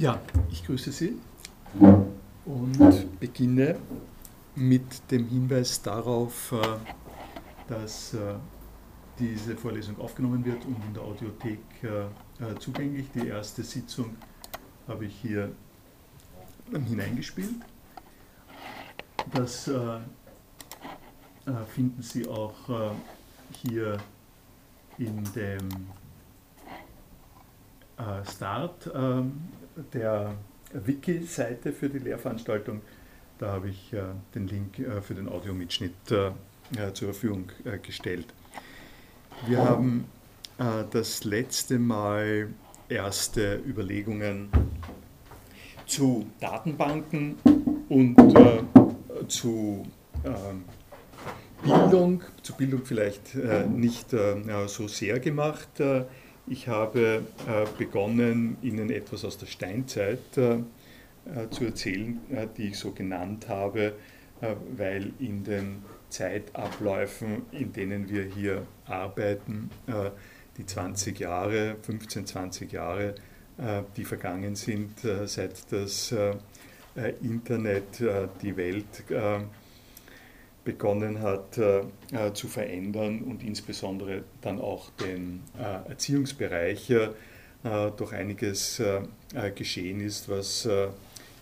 Ja, ich grüße Sie und beginne mit dem Hinweis darauf, äh, dass äh, diese Vorlesung aufgenommen wird und in der Audiothek äh, zugänglich. Die erste Sitzung habe ich hier hineingespielt. Das finden Sie auch hier in dem Start ähm, der Wiki-Seite für die Lehrveranstaltung. Da habe ich äh, den Link äh, für den Audiomitschnitt äh, zur Verfügung gestellt. Wir haben das letzte Mal erste Überlegungen zu Datenbanken und zu ähm, Bildung, zu Bildung vielleicht nicht so sehr gemacht. Ich habe äh, begonnen, Ihnen etwas aus der Steinzeit äh, äh, zu erzählen, die ich so genannt habe, weil in den Zeitabläufen, in denen wir hier arbeiten, die 20 Jahre, 15, 20 Jahre, die vergangen sind, seit das Internet die Welt begonnen hat äh, äh, zu verändern und insbesondere dann auch den äh, Erziehungsbereich äh, durch einiges äh, äh, geschehen ist, was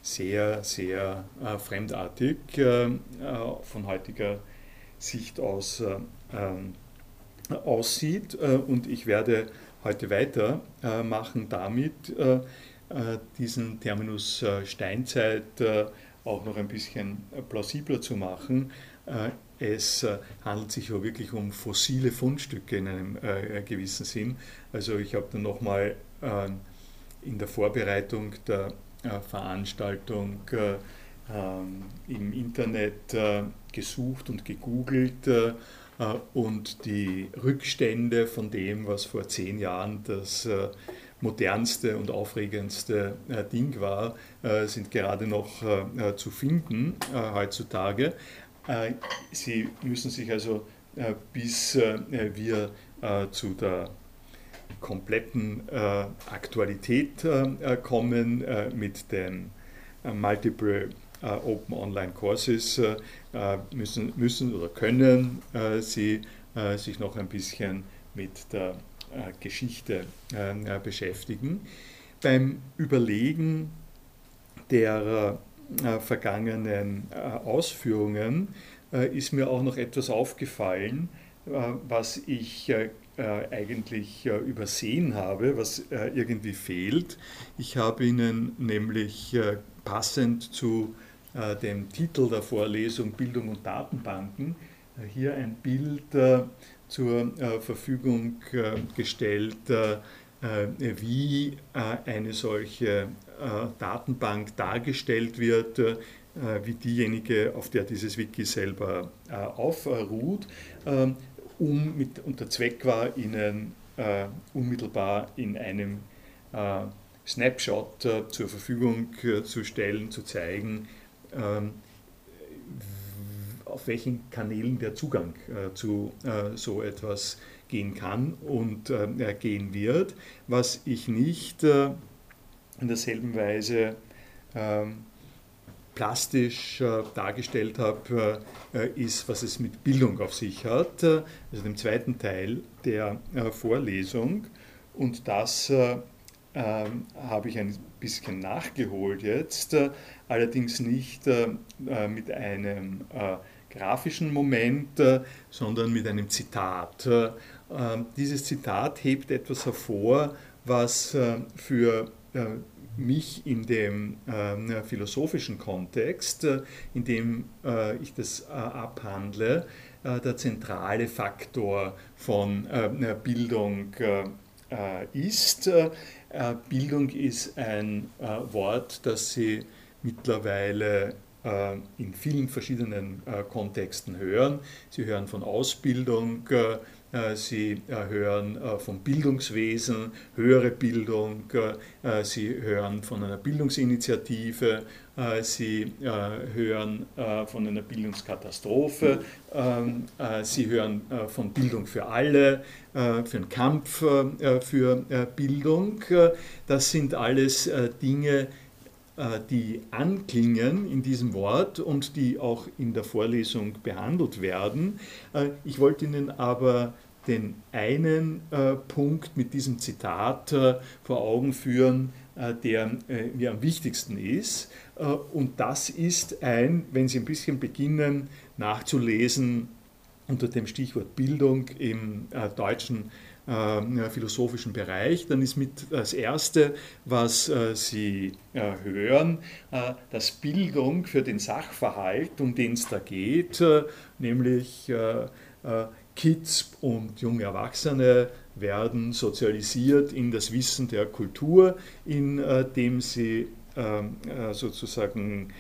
sehr, sehr fremdartig von heutiger Sicht aus ähm, aussieht. und ich werde heute weitermachen damit, diesen Terminus Steinzeit auch noch ein bisschen plausibler zu machen, es äh, handelt sich ja wirklich um fossile Fundstücke in einem äh, gewissen Sinn. Also ich habe dann nochmal in der Vorbereitung der Veranstaltung ähm, im Internet gesucht und gegoogelt und die Rückstände von dem, was vor zehn Jahren das modernste und aufregendste Ding war, sind gerade noch zu finden heutzutage. Äh, Sie müssen sich also, äh, bis äh, wir zu der kompletten Aktualität kommen mit den Multiple Open Online Courses, müssen, müssen oder können Sie sich noch ein bisschen mit der Geschichte beschäftigen. Beim Überlegen der äh, vergangenen äh, Ausführungen äh, ist mir auch noch etwas aufgefallen, was ich eigentlich übersehen habe, was irgendwie fehlt. Ich habe Ihnen nämlich passend zu dem Titel der Vorlesung Bildung und Datenbanken hier ein Bild zur Verfügung gestellt, wie eine solche äh, Datenbank dargestellt wird, äh, wie diejenige, auf der dieses Wiki selber äh, aufruht. Um mit, und der Zweck war, Ihnen unmittelbar in einem Snapshot zur Verfügung zu stellen, zu zeigen, ähm, auf welchen Kanälen der Zugang zu so etwas gehen kann und gehen wird. Was ich nicht in derselben Weise ähm, plastisch äh, dargestellt habe, äh, ist, was es mit Bildung auf sich hat, äh, also dem zweiten Teil der äh, Vorlesung. Und das äh, ähm, habe ich ein bisschen nachgeholt jetzt, äh, allerdings nicht mit einem grafischen Moment, sondern mit einem Zitat. Ähm, dieses Zitat hebt etwas hervor, was für äh, mich in dem äh, philosophischen Kontext, äh, in dem äh, ich das äh, abhandle, äh, der zentrale Faktor von Bildung ist. Bildung ist ein Wort, das Sie mittlerweile in vielen verschiedenen Kontexten hören. Sie hören von Ausbildung, Sie hören vom Bildungswesen, höhere Bildung, Sie hören von einer Bildungsinitiative, Sie hören von einer Bildungskatastrophe, ähm, Sie hören von Bildung für alle, für einen Kampf für Bildung. Das sind alles Dinge, äh, die anklingen in diesem Wort und die auch in der Vorlesung behandelt werden. Äh, ich wollte Ihnen aber den einen äh, Punkt mit diesem Zitat vor Augen führen, der mir am wichtigsten ist. Und das ist ein, wenn Sie ein bisschen beginnen nachzulesen unter dem Stichwort Bildung im deutschen äh, philosophischen Bereich, dann ist mit das Erste, was äh, Sie äh, hören, äh, dass Bildung für den Sachverhalt, um den es da geht, äh, nämlich äh, Kids und junge Erwachsene werden sozialisiert in das Wissen der Kultur, in dem sie sozusagen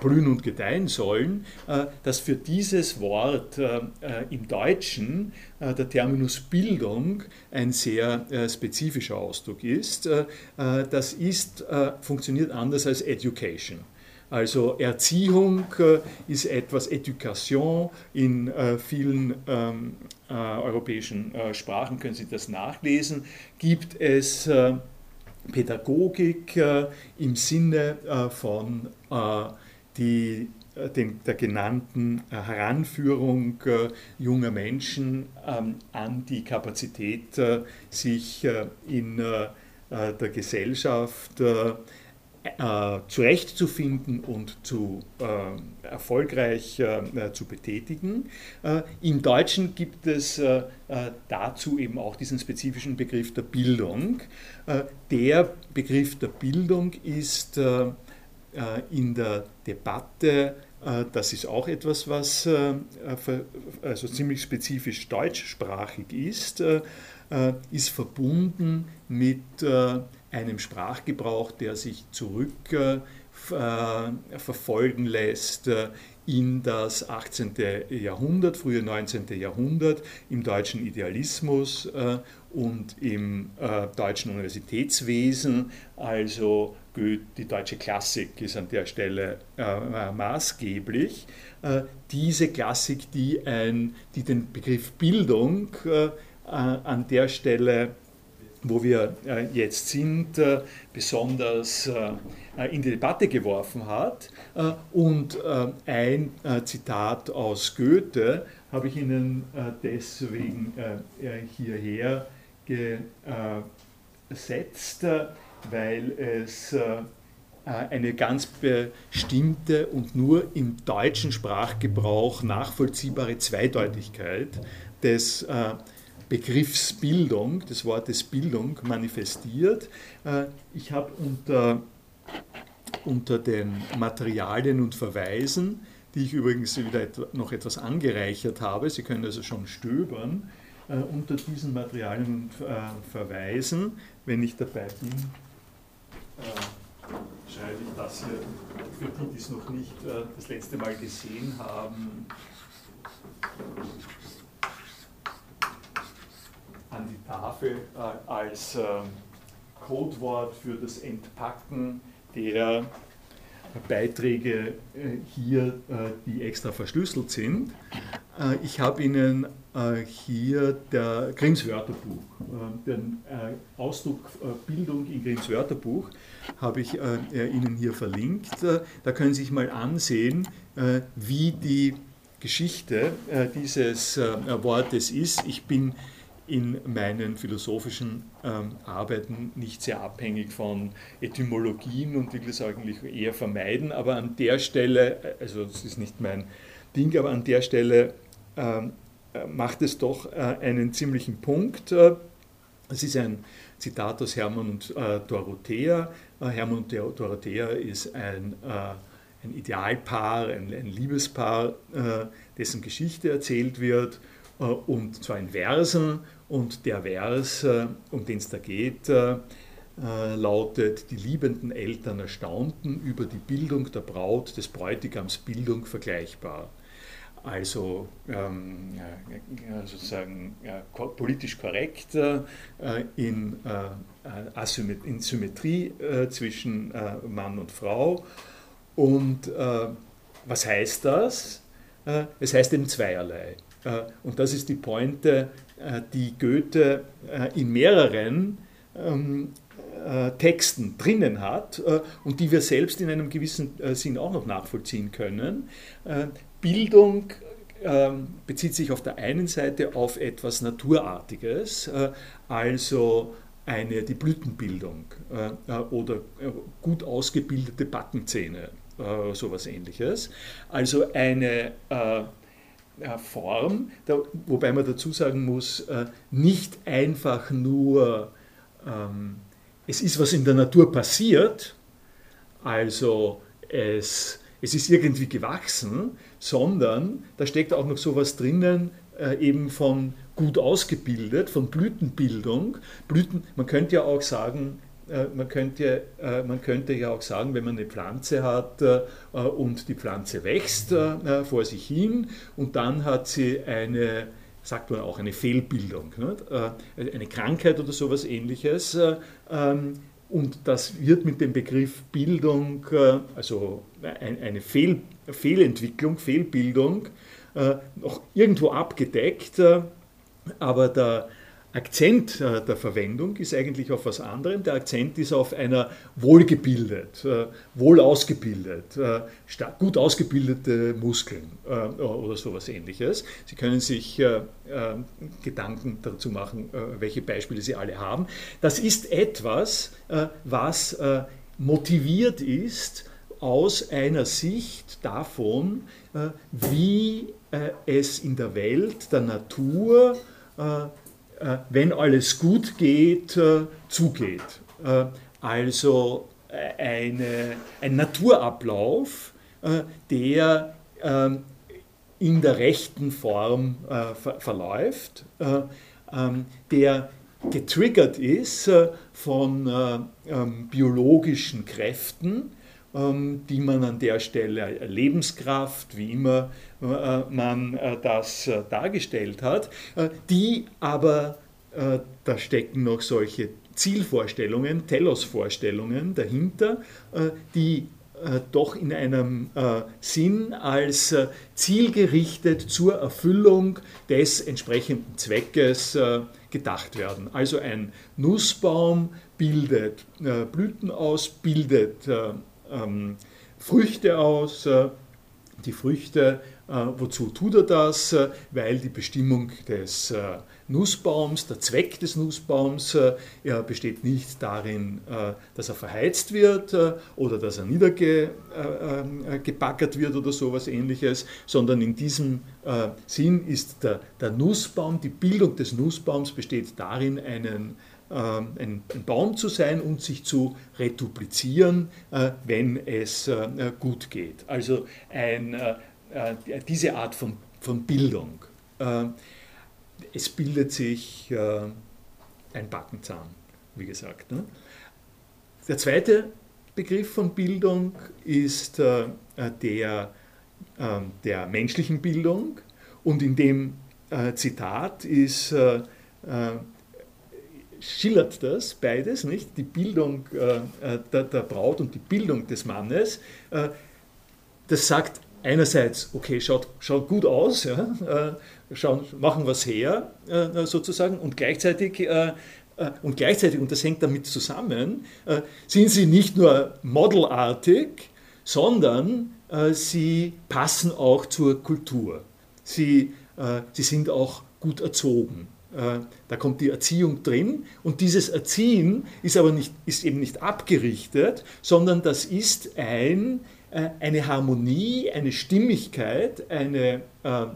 blühen und gedeihen sollen, äh, dass für dieses Wort äh, äh, im Deutschen der Terminus Bildung ein sehr spezifischer Ausdruck ist. Das ist, funktioniert anders als Education. Also Erziehung ist etwas, Education in vielen ähm, europäischen Sprachen können Sie das nachlesen, gibt es Pädagogik im Sinne von die äh, den, der genannten äh, Heranführung äh, junger Menschen ähm, an die Kapazität, sich in der Gesellschaft zurechtzufinden und zu erfolgreich zu betätigen. Im Deutschen gibt es dazu eben auch diesen spezifischen Begriff der Bildung. Der Begriff der Bildung ist in der Debatte, äh, das ist auch etwas, was äh, also ziemlich spezifisch deutschsprachig ist, ist verbunden mit einem Sprachgebrauch, der sich zurückverfolgen lässt in das 18. Jahrhundert, frühe 19. Jahrhundert, im deutschen Idealismus und im deutschen Universitätswesen, also die deutsche Klassik ist an der Stelle äh, maßgeblich. Äh, diese Klassik, die, ein, die den Begriff Bildung äh, an der Stelle, wo wir äh, jetzt sind, äh, besonders äh, in die Debatte geworfen hat. und ein Zitat aus Goethe habe ich Ihnen deswegen hierher gesetzt weil es äh, eine ganz bestimmte und nur im deutschen Sprachgebrauch nachvollziehbare Zweideutigkeit des äh, Begriffs Bildung, des Wortes Bildung manifestiert. Äh, ich habe unter, unter den Materialien und Verweisen, die ich übrigens wieder noch etwas angereichert habe, Sie können also schon stöbern, unter diesen Materialien und Verweisen, wenn ich dabei bin, schreibe ich das hier? Für die, die es noch nicht äh, das letzte Mal gesehen haben, an die Tafel äh, als äh, Codewort für das Entpacken der Beiträge äh, hier, äh, die extra verschlüsselt sind. Ich habe Ihnen hier der Grimms Wörterbuch, den Ausdruck Bildung in Grimms Wörterbuch, habe ich Ihnen hier verlinkt. Da können Sie sich mal ansehen, wie die Geschichte dieses Wortes ist. Ich bin in meinen philosophischen ähm, Arbeiten nicht sehr abhängig von Etymologien und will das eigentlich eher vermeiden, aber an der Stelle, äh, also das ist nicht mein Ding, aber an der Stelle ähm, äh, macht es doch äh, einen ziemlichen Punkt. Es ist ein Zitat aus Hermann und äh, Dorothea. Äh, Hermann und Dorothea ist ein, äh, ein Idealpaar, ein, ein Liebespaar, dessen Geschichte erzählt wird und zwar in Versen und der Vers, äh, um den es da geht, äh, äh, lautet, die liebenden Eltern erstaunten über die Bildung der Braut des Bräutigams Bildung vergleichbar. Also ähm, sozusagen politisch korrekt äh, in, in Symmetrie zwischen Mann und Frau. Und was heißt das? Es heißt eben zweierlei. Und das ist die Pointe, die Goethe in mehreren ähm, Texten drinnen hat und die wir selbst in einem gewissen Sinn auch noch nachvollziehen können. Bildung ähm, bezieht sich auf der einen Seite auf etwas Naturartiges, äh, also eine, die Blütenbildung äh, äh, oder gut ausgebildete Backenzähne, sowas ähnliches. Also eine Form, wobei man dazu sagen muss, nicht einfach nur, ähm, es ist was in der Natur passiert, also es es ist irgendwie gewachsen, sondern da steckt auch noch sowas drinnen, äh, eben von gut ausgebildet, von Blütenbildung. Blüten, man könnte ja auch sagen, äh, man könnte, äh, man könnte ja auch sagen, wenn man eine Pflanze hat und die Pflanze wächst vor sich hin und dann hat sie eine, sagt man auch, eine Fehlbildung, eine Krankheit oder sowas ähnliches. Ähm, und das wird mit dem Begriff Bildung, äh, also eine Fehl, Fehlentwicklung, Fehlbildung, äh, noch irgendwo abgedeckt. Äh, aber der Akzent der Verwendung ist eigentlich auf was anderem. Der Akzent ist auf einer wohlgebildet, wohl ausgebildet, gut ausgebildete Muskeln oder sowas ähnliches. Sie können sich Gedanken dazu machen, welche Beispiele Sie alle haben. Das ist etwas, was motiviert ist aus einer Sicht davon, wie es in der Welt, der Natur, äh, wenn alles gut geht, äh, zugeht. Äh, also eine, ein Naturablauf, der in der rechten Form verläuft, ähm, der getriggert ist von ähm, biologischen Kräften, die man an der Stelle Lebenskraft, wie immer äh, man äh, das äh, dargestellt hat, die aber, da stecken noch solche Zielvorstellungen, Telos-Vorstellungen dahinter, die doch in einem Sinn als zielgerichtet zur Erfüllung des entsprechenden Zweckes gedacht werden. Also ein Nussbaum bildet Blüten aus, bildet ähm, Früchte aus, die Früchte äh, wozu tut er das? Äh, weil die Bestimmung des äh, Nussbaums, der Zweck des Nussbaums besteht nicht darin, dass er verheizt wird oder dass er niedergebackert wird oder sowas ähnliches, sondern in diesem Sinn ist der, der Nussbaum, die Bildung des Nussbaums besteht darin, einen ein, ein, Baum zu sein und sich zu reduplizieren, wenn es gut geht. Also ein äh, diese Art von, von Bildung. Äh, es bildet sich äh, ein Backenzahn, wie gesagt. Ne? Der zweite Begriff von Bildung ist der der menschlichen Bildung und in dem Zitat ist schillert das beides, nicht? Die Bildung der, der, Braut und die Bildung des Mannes. das sagt einerseits, okay, schaut, schaut gut aus, ja, äh, schauen, machen was her, äh, sozusagen, und gleichzeitig, äh, äh, und gleichzeitig, und das hängt damit zusammen, äh, sind sie nicht nur modelartig, sondern äh, sie passen auch zur Kultur. Sie, sie sind auch gut erzogen. Da kommt die Erziehung drin und dieses Erziehen ist aber nicht, ist eben nicht abgerichtet, sondern das ist ein äh, eine Harmonie, eine Stimmigkeit, eine äh,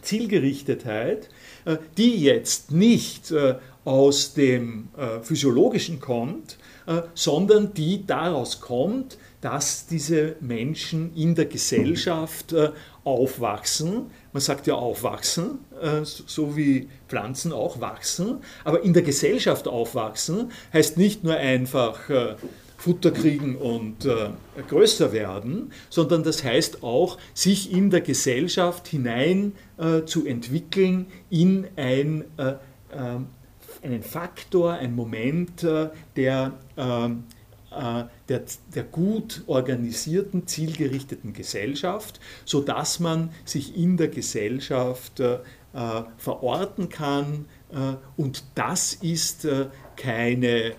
Zielgerichtetheit, äh, die jetzt nicht aus dem Physiologischen kommt, sondern die daraus kommt, dass diese Menschen in der Gesellschaft aufwachsen. Man sagt ja aufwachsen, so wie Pflanzen auch wachsen, aber in der Gesellschaft aufwachsen heißt nicht nur einfach Futter kriegen und äh, größer werden, sondern das heißt auch, sich in der Gesellschaft hinein äh, zu entwickeln in ein, äh, ähm, einen Faktor, ein Moment äh, der, ähm, äh, der, der, gut organisierten, zielgerichteten Gesellschaft, sodass man sich in der Gesellschaft äh, verorten kann. und das ist keine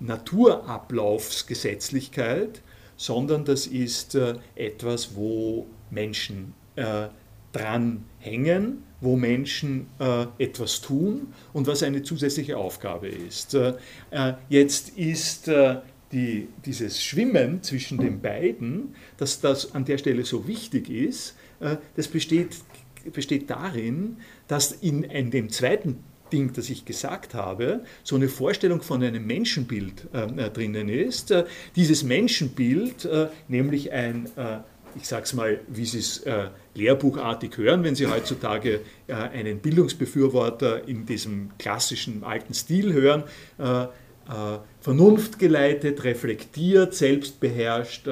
Naturablaufsgesetzlichkeit, sondern das ist äh, etwas, wo Menschen äh, dran hängen, wo Menschen äh, etwas tun und was eine zusätzliche Aufgabe ist. Äh, äh, jetzt ist äh, die, dieses Schwimmen zwischen den beiden, dass das an der Stelle so wichtig ist, das besteht, besteht darin, dass in, in dem zweiten Ding, das ich gesagt habe, so eine Vorstellung von einem Menschenbild äh, drinnen ist. Äh, dieses Menschenbild, äh, nämlich ein, äh, ich sage es mal, wie Sie es äh, lehrbuchartig hören, wenn Sie heutzutage äh, einen Bildungsbefürworter in diesem klassischen alten Stil hören, vernunftgeleitet, reflektiert, selbstbeherrscht,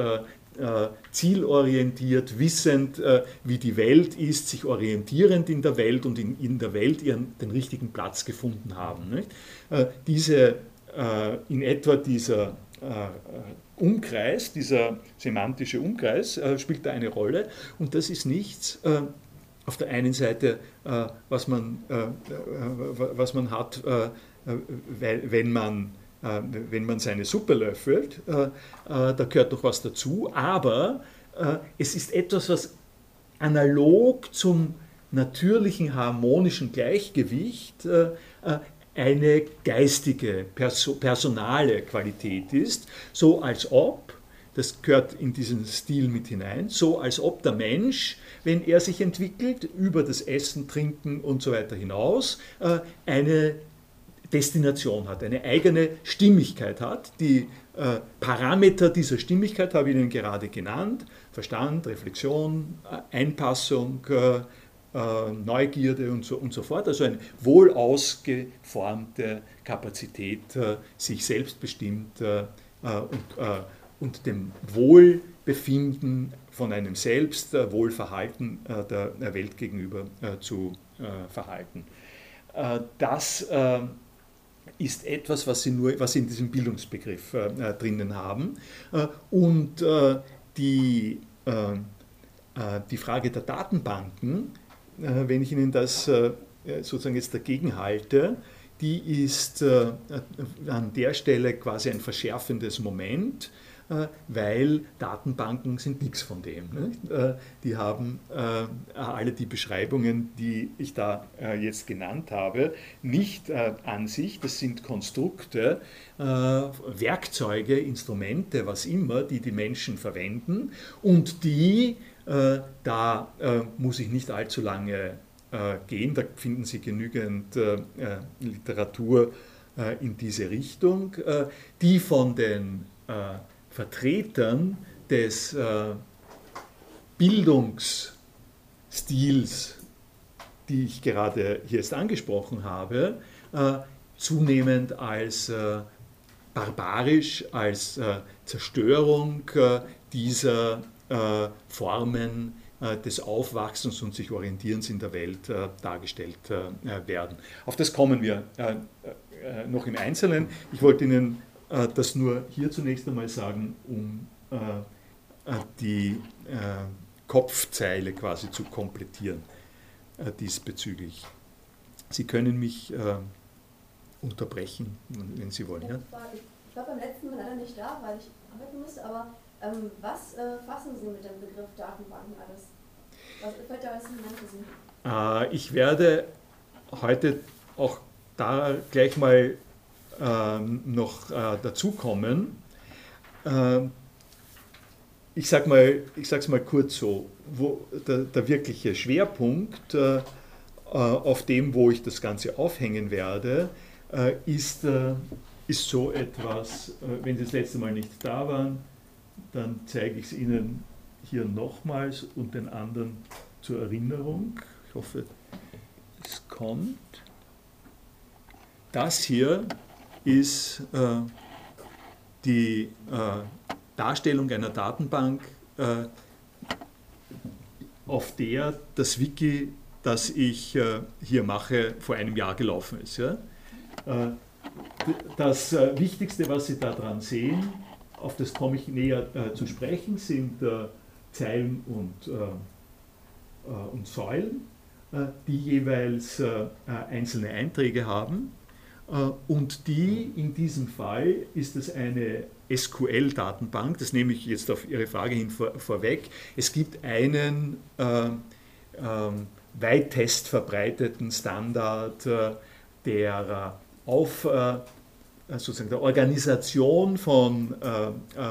äh, zielorientiert, wissend, äh, wie die Welt ist, sich orientierend in der Welt und in, in der Welt ihren, den richtigen Platz gefunden haben. Nicht? Äh, diese, in etwa dieser Umkreis, dieser semantische Umkreis spielt da eine Rolle. Und das ist nichts auf der einen Seite, was, man, was man hat, wenn man äh, wenn man seine Suppe löffelt, äh, äh, da gehört doch was dazu, aber es ist etwas, was analog zum natürlichen harmonischen Gleichgewicht eine geistige, personale Qualität ist, so als ob, das gehört in diesen Stil mit hinein, so als ob der Mensch, wenn er sich entwickelt, über das Essen, Trinken und so weiter hinaus, eine Destination hat, eine eigene Stimmigkeit hat. Die äh, Parameter dieser Stimmigkeit habe ich Ihnen gerade genannt. Verstand, Reflexion, äh, Einpassung, äh, äh, Neugierde und so, und so fort. Also eine wohl ausgeformte Kapazität, äh, sich selbstbestimmt äh, und, und dem Wohlbefinden von einem selbst, Wohlverhalten der Welt gegenüber zu verhalten. Das ist etwas, was Sie, nur, was Sie in diesem Bildungsbegriff äh, äh drinnen haben. Äh, und äh, die, äh, äh, die Frage der Datenbanken, wenn ich Ihnen das sozusagen jetzt dagegen halte, die ist an der Stelle quasi ein verschärfendes Moment äh, weil Datenbanken sind nichts von dem. Äh, die haben äh, alle die Beschreibungen, die ich da jetzt genannt habe, nicht an sich. Das sind Konstrukte, Werkzeuge, Instrumente, was immer, die die Menschen verwenden und die, da muss ich nicht allzu lange gehen, da finden Sie genügend Literatur in diese Richtung, die von den Vertretern des äh, Bildungsstils, die ich gerade hier jetzt angesprochen habe, äh, zunehmend als äh, barbarisch, als äh, Zerstörung äh, dieser äh, Formen des Aufwachsens und sich Orientierens in der Welt dargestellt werden. Auf das kommen wir noch im Einzelnen. Ich wollte Ihnen äh, das nur hier zunächst einmal sagen, um äh, äh, die Kopfzeile quasi zu komplettieren diesbezüglich. Sie können mich unterbrechen, wenn Sie wollen. Ja? Ich war beim letzten Mal leider nicht da, weil ich arbeiten musste, aber ähm, was äh, fassen Sie mit dem Begriff Datenbanken alles? Was fällt da alles hinein für Sie? Äh, ich werde heute auch da gleich mal ähm, noch äh, dazukommen. Äh, ich sage mal, es mal kurz so, wo der, der wirkliche Schwerpunkt, äh, äh, auf dem, wo ich das Ganze aufhängen werde, äh, ist, äh, ist so etwas, wenn Sie das letzte Mal nicht da waren, dann zeige ich es Ihnen hier nochmals und den anderen zur Erinnerung. Ich hoffe, es kommt. Das hier ist äh, die Darstellung einer Datenbank, auf der das Wiki, das ich hier mache, vor einem Jahr gelaufen ist. Das Wichtigste, was Sie daran sehen, auf das komme ich näher zu sprechen, sind Zeilen und, und Säulen äh, die jeweils äh, einzelne Einträge haben. Äh, und die, in diesem Fall ist es eine SQL-Datenbank, das nehme ich jetzt auf Ihre Frage hin vor, vorweg. Es gibt einen äh, äh, weitest verbreiteten Standard äh, der auf sozusagen der Organisation von,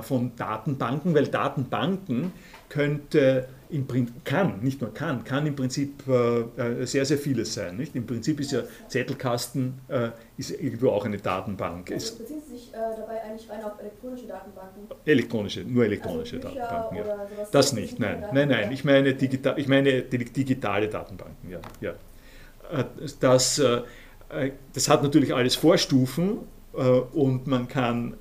von Datenbanken, weil Datenbanken könnte im kann, nicht nur kann, kann im Prinzip äh, äh, sehr, sehr vieles sein. Nicht? Im Prinzip ist ja Zettelkasten äh, ist irgendwo auch eine Datenbank. Also beziehen Sie sich äh, dabei eigentlich rein auf elektronische Datenbanken? Elektronische, nur elektronische also Datenbanken. Ja. Das nicht, nein, nein, nein. Ich meine, digital, ich meine digitale Datenbanken. Ja, ja. Äh, das, äh, das hat natürlich alles Vorstufen und man kann,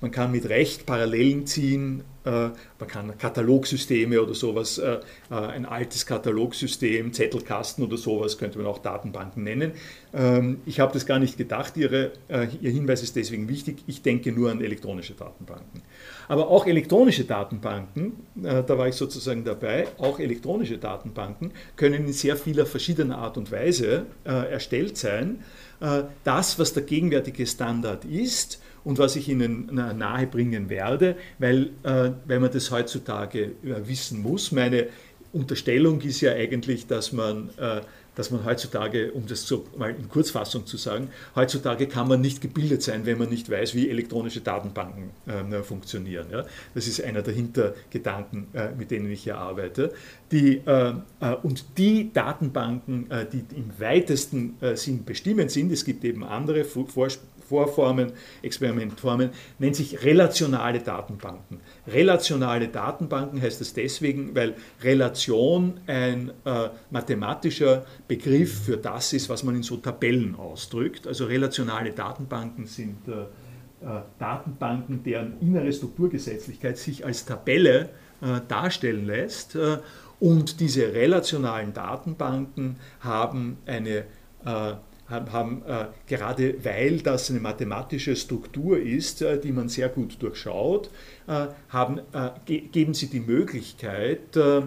man kann mit Recht Parallelen ziehen äh, man kann Katalogsysteme oder sowas, äh, äh, ein altes Katalogsystem, Zettelkasten oder sowas, könnte man auch Datenbanken nennen. Ähm, ich habe das gar nicht gedacht, Ihre, Ihr Hinweis ist deswegen wichtig. Ich denke nur an elektronische Datenbanken. Aber auch elektronische Datenbanken, da war ich sozusagen dabei, auch elektronische Datenbanken können in sehr vieler verschiedener Art und Weise erstellt sein. Das, was der gegenwärtige Standard ist, und was ich Ihnen nahebringen werde, weil, äh, weil man das heutzutage äh, wissen muss. Meine Unterstellung ist ja eigentlich, dass man, äh, dass man heutzutage, um das so mal in Kurzfassung zu sagen, heutzutage kann man nicht gebildet sein, wenn man nicht weiß, wie elektronische Datenbanken äh, funktionieren. Ja? Das ist einer der Hintergedanken, äh, mit denen ich hier arbeite. Die, äh, und die Datenbanken, die im weitesten Sinn bestimmend sind, es gibt eben andere Vorspiele, Vorformen, Experimentformen, nennt sich relationale Datenbanken. Relationale Datenbanken heißt es deswegen, weil Relation ein äh, mathematischer Begriff für das ist, was man in so Tabellen ausdrückt. Also relationale Datenbanken sind äh, äh, Datenbanken, deren innere Strukturgesetzlichkeit sich als Tabelle äh, darstellen lässt. Äh, und diese relationalen Datenbanken haben eine äh, haben, äh, gerade weil das eine mathematische Struktur ist, äh, die man sehr gut durchschaut, äh, haben, äh, ge geben sie die Möglichkeit, äh, äh,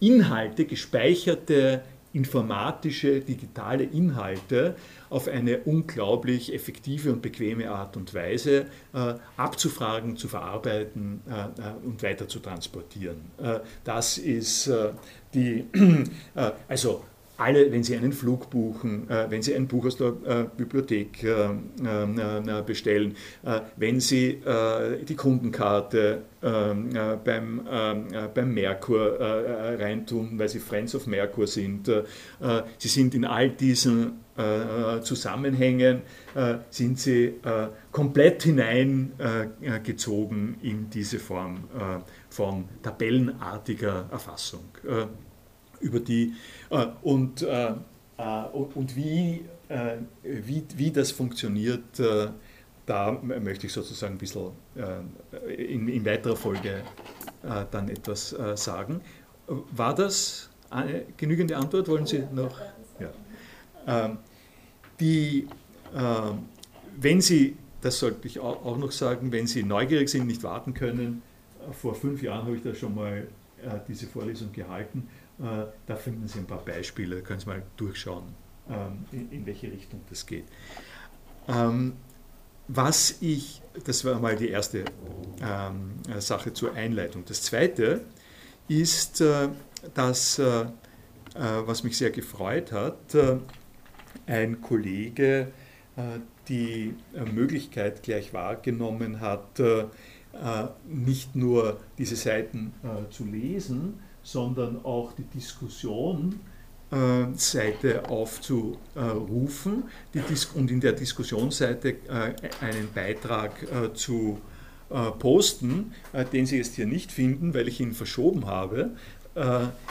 Inhalte, gespeicherte informatische, digitale Inhalte auf eine unglaublich effektive und bequeme Art und Weise abzufragen, zu verarbeiten und weiter zu transportieren. das ist die, also alle, wenn Sie einen Flug buchen, äh, wenn Sie ein Buch aus der äh, Bibliothek äh, bestellen, wenn Sie die Kundenkarte beim, beim Merkur reintun, weil Sie Friends of Merkur sind. Sie sind in all diesen Zusammenhängen, sind Sie komplett hineingezogen in diese Form von tabellenartiger Erfassung über die äh, und, äh, äh, und wie, wie, wie das funktioniert, da möchte ich sozusagen ein bisschen in, in weiterer Folge dann etwas sagen. War das eine genügende Antwort? Wollen Sie noch? Ja. Ähm, die, wenn Sie, das sollte ich auch noch sagen, wenn Sie neugierig sind, nicht warten können, vor fünf Jahren habe ich da schon mal diese Vorlesung gehalten äh, da finden Sie ein paar Beispiele, da können Sie mal durchschauen, ähm, in, welche Richtung das geht. Ähm, was ich, das war mal die erste ähm, Sache zur Einleitung. Das zweite ist, äh, dass, äh, was mich sehr gefreut hat, ein Kollege die Möglichkeit gleich wahrgenommen hat, nicht nur diese Seiten zu lesen, sondern auch die Diskussion äh, Seite aufzurufen und in der Diskussionsseite äh, einen Beitrag äh, zu posten, den Sie jetzt hier nicht finden, weil ich ihn verschoben habe.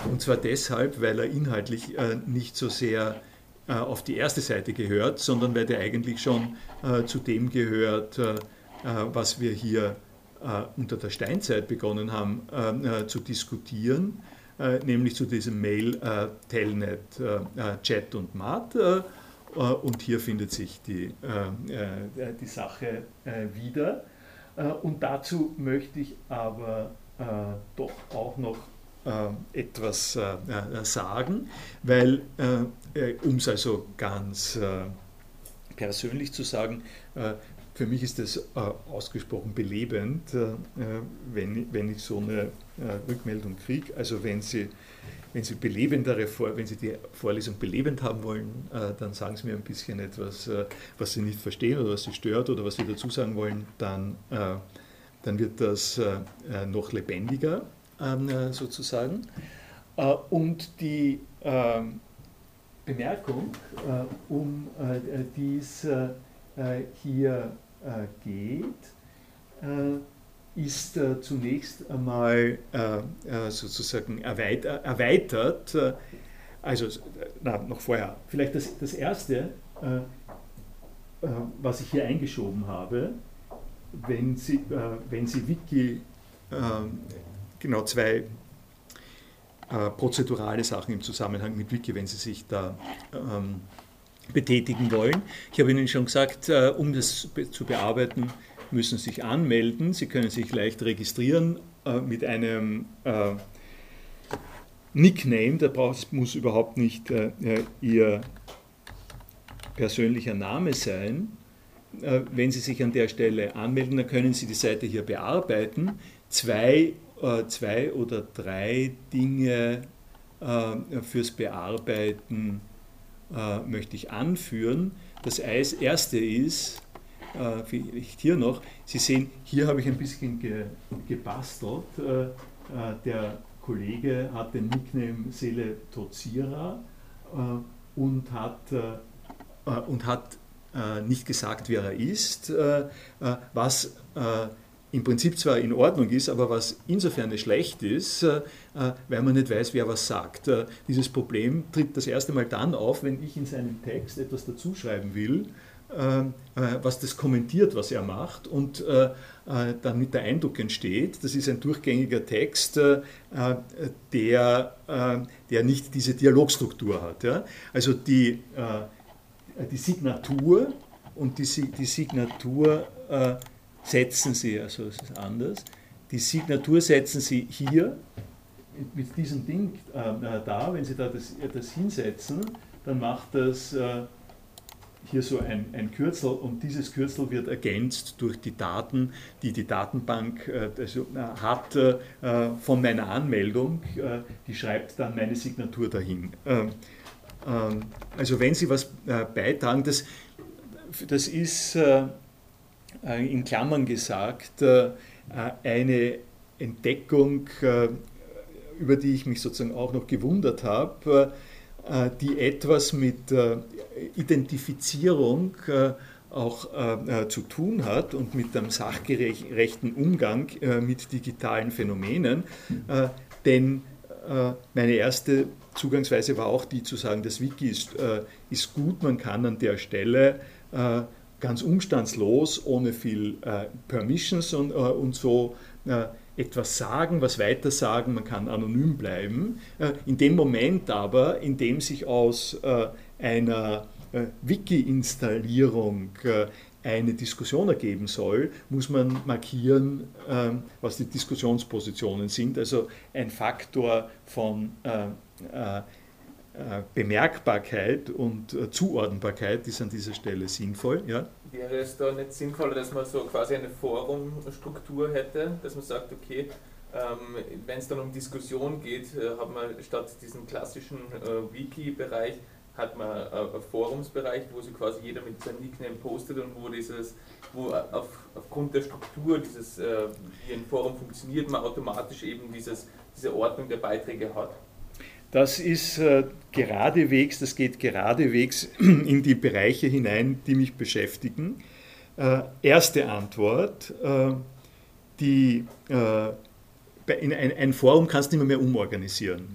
Und zwar deshalb, weil er inhaltlich nicht so sehr auf die erste Seite gehört, sondern weil der eigentlich schon zu dem gehört, was wir hier unter der Steinzeit begonnen haben zu diskutieren, nämlich zu diesem Mail Telnet, Chat und Mat. Und hier findet sich die, die Sache wieder. Und dazu möchte ich aber doch auch noch etwas sagen, weil, um es also ganz persönlich zu sagen, äh, für mich ist es äh, ausgesprochen belebend, äh, wenn, wenn ich so eine Rückmeldung kriege. Also wenn Sie, wenn Sie belebendere, wenn Sie die Vorlesung belebend haben wollen, dann sagen Sie mir ein bisschen etwas, was Sie nicht verstehen oder was Sie stört oder was Sie dazu sagen wollen, dann, dann wird das noch lebendiger ähm, sozusagen. Und die ähm, Bemerkung, äh, um äh, die es äh, hier geht, ist zunächst einmal sozusagen erweitert, also na, noch vorher, vielleicht das, das Erste, was ich hier eingeschoben habe, wenn Sie, wenn Sie Wiki genau zwei äh, prozedurale Sachen im Zusammenhang mit Wiki, wenn Sie sich da ähm, betätigen wollen. Ich habe Ihnen schon gesagt, äh, um das zu bearbeiten, müssen Sie sich anmelden. Sie können sich leicht registrieren äh, mit einem äh, Nickname, da muss überhaupt nicht Ihr persönlicher Name sein. Wenn Sie sich an der Stelle anmelden, dann können Sie die Seite hier bearbeiten. Zwei zwei oder drei Dinge fürs Bearbeiten äh, möchte ich anführen. Das erste ist, vielleicht hier noch, Sie sehen, hier habe ich ein bisschen gebastelt. Der Kollege hat den Nickname Sele Tozira und hat, und hat nicht gesagt, wer er ist, was im Prinzip zwar in Ordnung ist, aber was insofern schlecht ist, äh, äh, weil man nicht weiß, wer was sagt. Äh, dieses Problem tritt das erste Mal dann auf, wenn ich in seinem Text etwas dazuschreiben will, was das kommentiert, was er macht und damit der Eindruck entsteht, das ist ein durchgängiger Text, der, der nicht diese Dialogstruktur hat. Also die, die Signatur und die, die Signatur setzen Sie, also es ist anders, die Signatur setzen Sie hier mit diesem Ding äh, äh, da, wenn Sie da das, das hinsetzen, dann macht das äh, hier so ein, ein Kürzel und dieses Kürzel wird ergänzt durch die Daten, die die Datenbank äh, also, äh, hat äh, von meiner Anmeldung. die schreibt dann meine Signatur dahin. Ähm, ähm, also wenn Sie was beitragen, das, das ist äh, in Klammern gesagt, äh, eine Entdeckung, äh, über die ich mich sozusagen auch noch gewundert habe, die etwas mit Identifizierung auch zu tun hat und mit dem sachgerechten Umgang mit digitalen Phänomenen. denn meine erste Zugangsweise war auch die zu sagen, das Wiki ist, ist gut, man kann an der Stelle ganz umstandslos, ohne viel äh, Permissions und, äh, und so äh, etwas sagen, was weiter sagen, man kann anonym bleiben. Äh, in dem Moment aber, in dem sich aus äh, einer äh, Wiki-Installierung eine Diskussion ergeben soll, muss man markieren, was die Diskussionspositionen sind. Also ein Faktor von Bemerkbarkeit und äh, Zuordnbarkeit ist an dieser Stelle sinnvoll. Ja? Wäre es da nicht sinnvoller, dass man so quasi eine Forumstruktur hätte, dass man sagt, okay, ähm, wenn es dann um Diskussion geht, äh, hat man statt diesem klassischen äh, Wiki-Bereich hat man äh, einen Forumsbereich, wo sich quasi jeder mit seinem Nickname postet und wo dieses, wo auf, aufgrund der Struktur dieses, äh, wie ein Forum funktioniert, man automatisch eben dieses, diese Ordnung der Beiträge hat. Das ist äh, geradewegs, das geht geradewegs in die Bereiche hinein, die mich beschäftigen. Äh, erste Antwort, äh, die, in ein, Forum kannst du nicht mehr umorganisieren.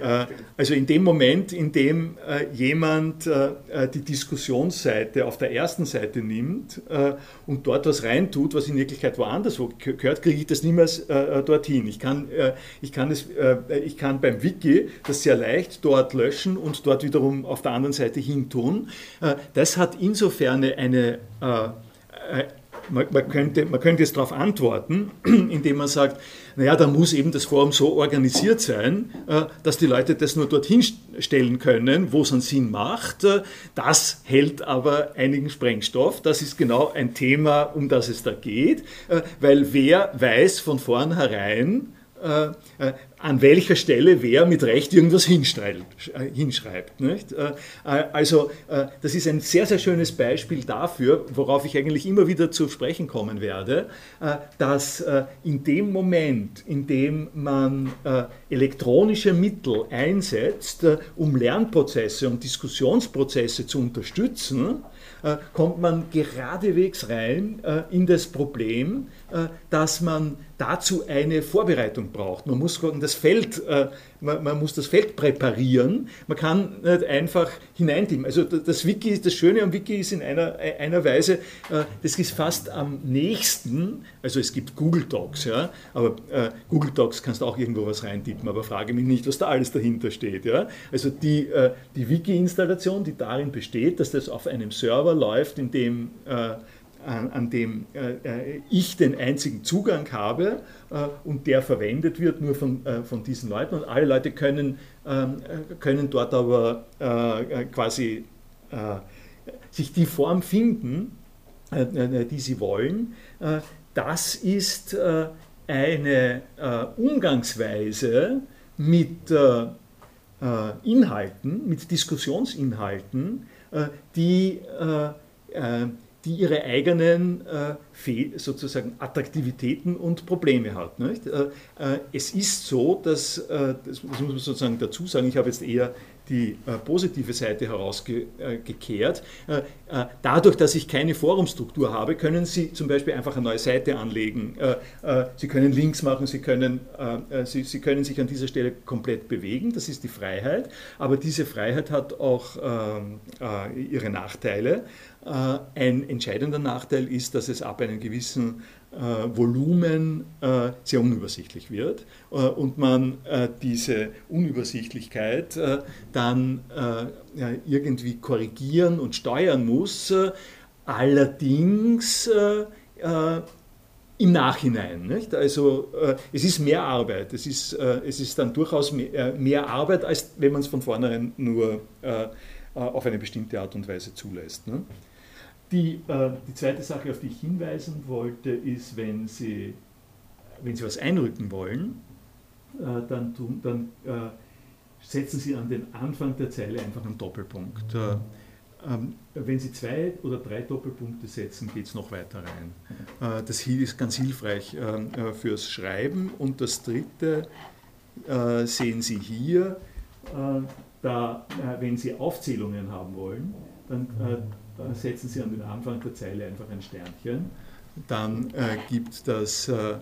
Ja, also in dem Moment, in dem äh, jemand äh, die Diskussionsseite auf der ersten Seite nimmt äh, und dort was reintut, was in Wirklichkeit woanders gehört, kriege ich das niemals dorthin. Ich kann, ich, kann es, ich kann beim Wiki das sehr leicht dort löschen und dort wiederum auf der anderen Seite hin tun. das hat insofern eine man, man, könnte, man könnte jetzt darauf antworten, indem man sagt, naja, da muss eben das Forum so organisiert sein, äh, dass die Leute das nur dorthin stellen können, wo es einen Sinn macht. Äh, das hält aber einigen Sprengstoff. Das ist genau ein Thema, um das es da geht, äh, weil wer weiß von vornherein, an welcher Stelle wer mit Recht irgendwas hinschreibt. Äh, hinschreibt nicht? Äh, äh, also das ist ein sehr, sehr schönes Beispiel dafür, worauf ich eigentlich immer wieder zu sprechen kommen werde, dass in dem Moment, in dem man elektronische Mittel einsetzt, um Lernprozesse und Diskussionsprozesse zu unterstützen, kommt man geradewegs rein in das Problem, dass man dazu eine Vorbereitung braucht. Man muss das Feld, äh, man, man, muss das Feld präparieren. Man kann nicht einfach hineintippen. Also das Wiki, das Schöne am Wiki ist in einer, einer Weise, äh, das ist fast am nächsten, also es gibt Google Docs, ja, aber äh, Google Docs kannst du auch irgendwo was reintippen, aber frage mich nicht, was da alles dahinter steht. Ja. Also die, äh, die Wiki-Installation, die darin besteht, dass das auf einem Server läuft, in dem an, an dem äh, ich den einzigen Zugang habe und der verwendet wird nur von, äh, von diesen Leuten und alle Leute können, ähm, äh, können dort aber äh, quasi sich die Form finden, die sie wollen. das ist eine Umgangsweise mit Inhalten, mit Diskussionsinhalten, die die ihre eigenen äh, sozusagen Attraktivitäten und Probleme hat. Nicht? Äh, äh, es ist so, dass, äh, das muss man sozusagen dazu sagen, ich habe jetzt eher die äh, positive Seite herausgekehrt. Äh, dadurch, dass ich keine Forumstruktur habe, können Sie zum Beispiel einfach eine neue Seite anlegen. Sie können Links machen, Sie können, Sie, Sie, können sich an dieser Stelle komplett bewegen, das ist die Freiheit. Aber diese Freiheit hat auch ähm, ihre Nachteile. Ein entscheidender Nachteil ist, dass es ab einem gewissen äh, Volumen äh, sehr unübersichtlich wird äh, und man diese Unübersichtlichkeit dann irgendwie korrigieren und steuern muss, allerdings im Nachhinein. Nicht? Also es ist mehr Arbeit, es ist, es ist dann durchaus mehr, mehr Arbeit, als wenn man es von vornherein nur auf eine bestimmte Art und Weise zulässt. Ne? Die, äh, die zweite Sache, auf die ich hinweisen wollte, ist, wenn Sie, wenn Sie was einrücken wollen, äh, dann, tun, dann äh, setzen Sie an den Anfang der Zeile einfach einen Doppelpunkt. Äh, ähm, wenn Sie zwei oder drei Doppelpunkte setzen, geht es noch weiter rein. Äh, das ist ganz hilfreich äh, fürs Schreiben. Und das dritte sehen Sie hier, da, wenn Sie Aufzählungen haben wollen, dann setzen Sie an den Anfang der Zeile einfach ein Sternchen, dann äh, gibt das äh,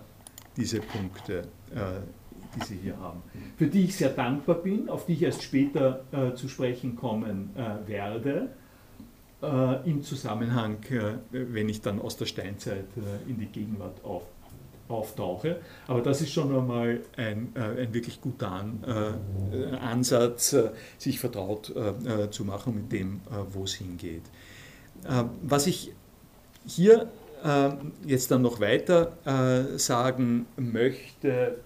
diese Punkte, äh, die Sie hier haben. Für die ich sehr dankbar bin, auf die ich erst später äh, zu sprechen kommen äh, werde, äh, im Zusammenhang, wenn ich dann aus der Steinzeit in die Gegenwart auf, auftauche. Aber das ist schon einmal ein, ein wirklich guter An, Ansatz, sich vertraut zu machen mit dem, wo es hingeht. Äh, was ich hier äh, jetzt dann noch weiter äh, sagen möchte,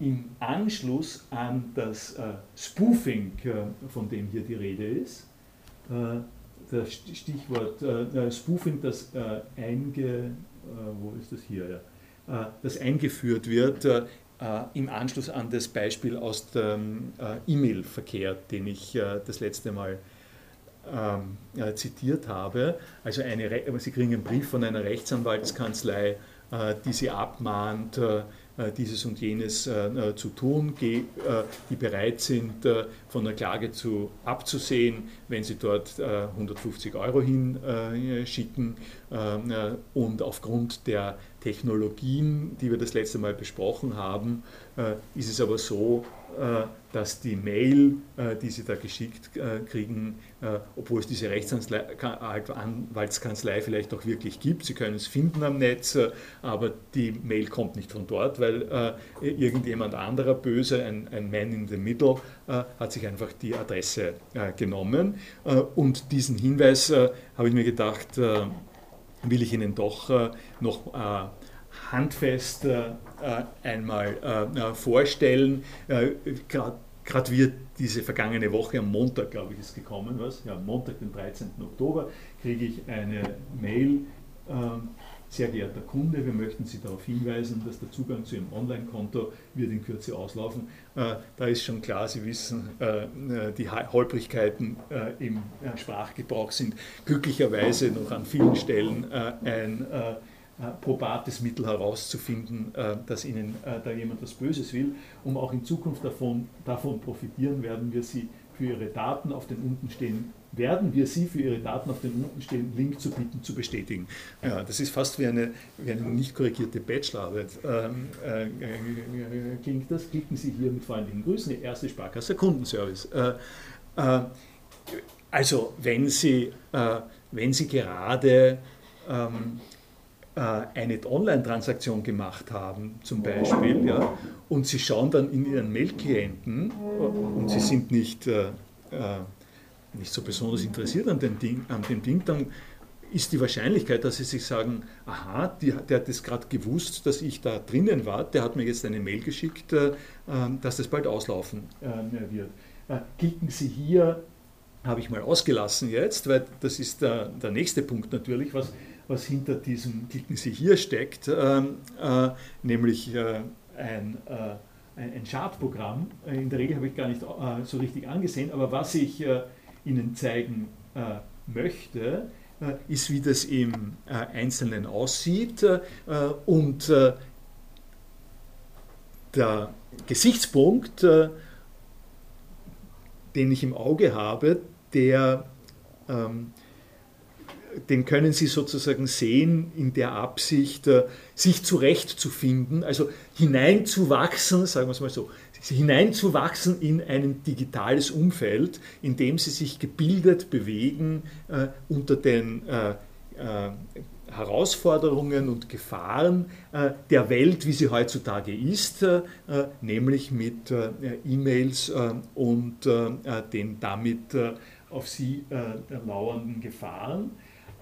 im Anschluss an das Spoofing, von dem hier die Rede ist, das Stichwort Spoofing, das, einge, wo ist das hier, das eingeführt wird im Anschluss an das Beispiel aus dem E-Mail-Verkehr, den ich das letzte Mal ähm, äh, zitiert habe. Also eine, Sie kriegen einen Brief von einer Rechtsanwaltskanzlei, äh, die Sie abmahnt, äh, äh, dieses und jenes äh, äh, zu tun, die bereit sind, von der Klage zu abzusehen, wenn sie dort 150 Euro hinschicken. Und aufgrund der Technologien, die wir das letzte Mal besprochen haben, ist es aber so, dass die Mail, die Sie da geschickt kriegen, obwohl es diese Rechtsanwaltskanzlei vielleicht auch wirklich gibt, Sie können es finden am Netz, aber die Mail kommt nicht von dort, weil irgendjemand anderer böse, ein, ein Man in the Middle, hat sich einfach die Adresse genommen. Und diesen Hinweis habe ich mir gedacht, will ich Ihnen doch noch handfest einmal vorstellen. Gerade wird diese vergangene Woche, am Montag, glaube ich, ist gekommen, was? Ja, Montag, den 13. Oktober, kriege ich eine Mail. Ähm, sehr geehrter Kunde, wir möchten Sie darauf hinweisen, dass der Zugang zu Ihrem Online-Konto wird in Kürze auslaufen. Äh, da ist schon klar, Sie wissen, äh, die Holprigkeiten äh, im Sprachgebrauch sind glücklicherweise noch an vielen Stellen ein äh, probates Mittel herauszufinden, äh, dass ihnen äh, da jemand was Böses will. Um auch in Zukunft davon, davon profitieren, werden wir sie für ihre Daten auf den unten stehen werden wir Sie für Ihre Daten auf den unten stehenden Link zu bitten, zu bestätigen. Ja, das ist fast wie eine, wie eine nicht korrigierte Bachelorarbeit. Ähm, äh, klingt das? Klicken Sie hier mit freundlichen Grüßen, die erste Sparkasse Kundenservice. Äh, äh, also, wenn Sie, wenn Sie gerade ähm, äh, eine Online-Transaktion gemacht haben, zum Beispiel, ja, und Sie schauen dann in Ihren Mail-Klienten und Sie sind nicht, äh, äh, nicht so besonders interessiert an dem, Ding, an dem Ding, dann ist die Wahrscheinlichkeit, dass Sie sich sagen, aha, die, der hat das gerade gewusst, dass ich da drinnen war, der hat mir jetzt eine Mail geschickt, äh, dass das bald auslaufen äh, wird. Äh, klicken Sie hier, habe ich mal ausgelassen jetzt, weil das ist der, der nächste Punkt natürlich, was was hinter diesem Klicken Sie hier steckt, ähm, äh, nämlich äh, ein, äh, ein Chartprogramm. In der Regel habe ich gar nicht äh, so richtig angesehen, aber was ich äh, Ihnen zeigen äh, möchte, ist, wie das im Einzelnen aussieht und der Gesichtspunkt, den ich im Auge habe, der ähm, den können Sie sozusagen sehen in der Absicht, äh, sich zurechtzufinden, also hineinzuwachsen, sagen wir es mal so, hineinzuwachsen in ein digitales Umfeld, in dem Sie sich gebildet bewegen äh, unter den äh, äh, Herausforderungen und Gefahren äh, der Welt, wie sie heutzutage ist, äh, nämlich mit E-Mails und den damit auf sie lauernden Gefahren.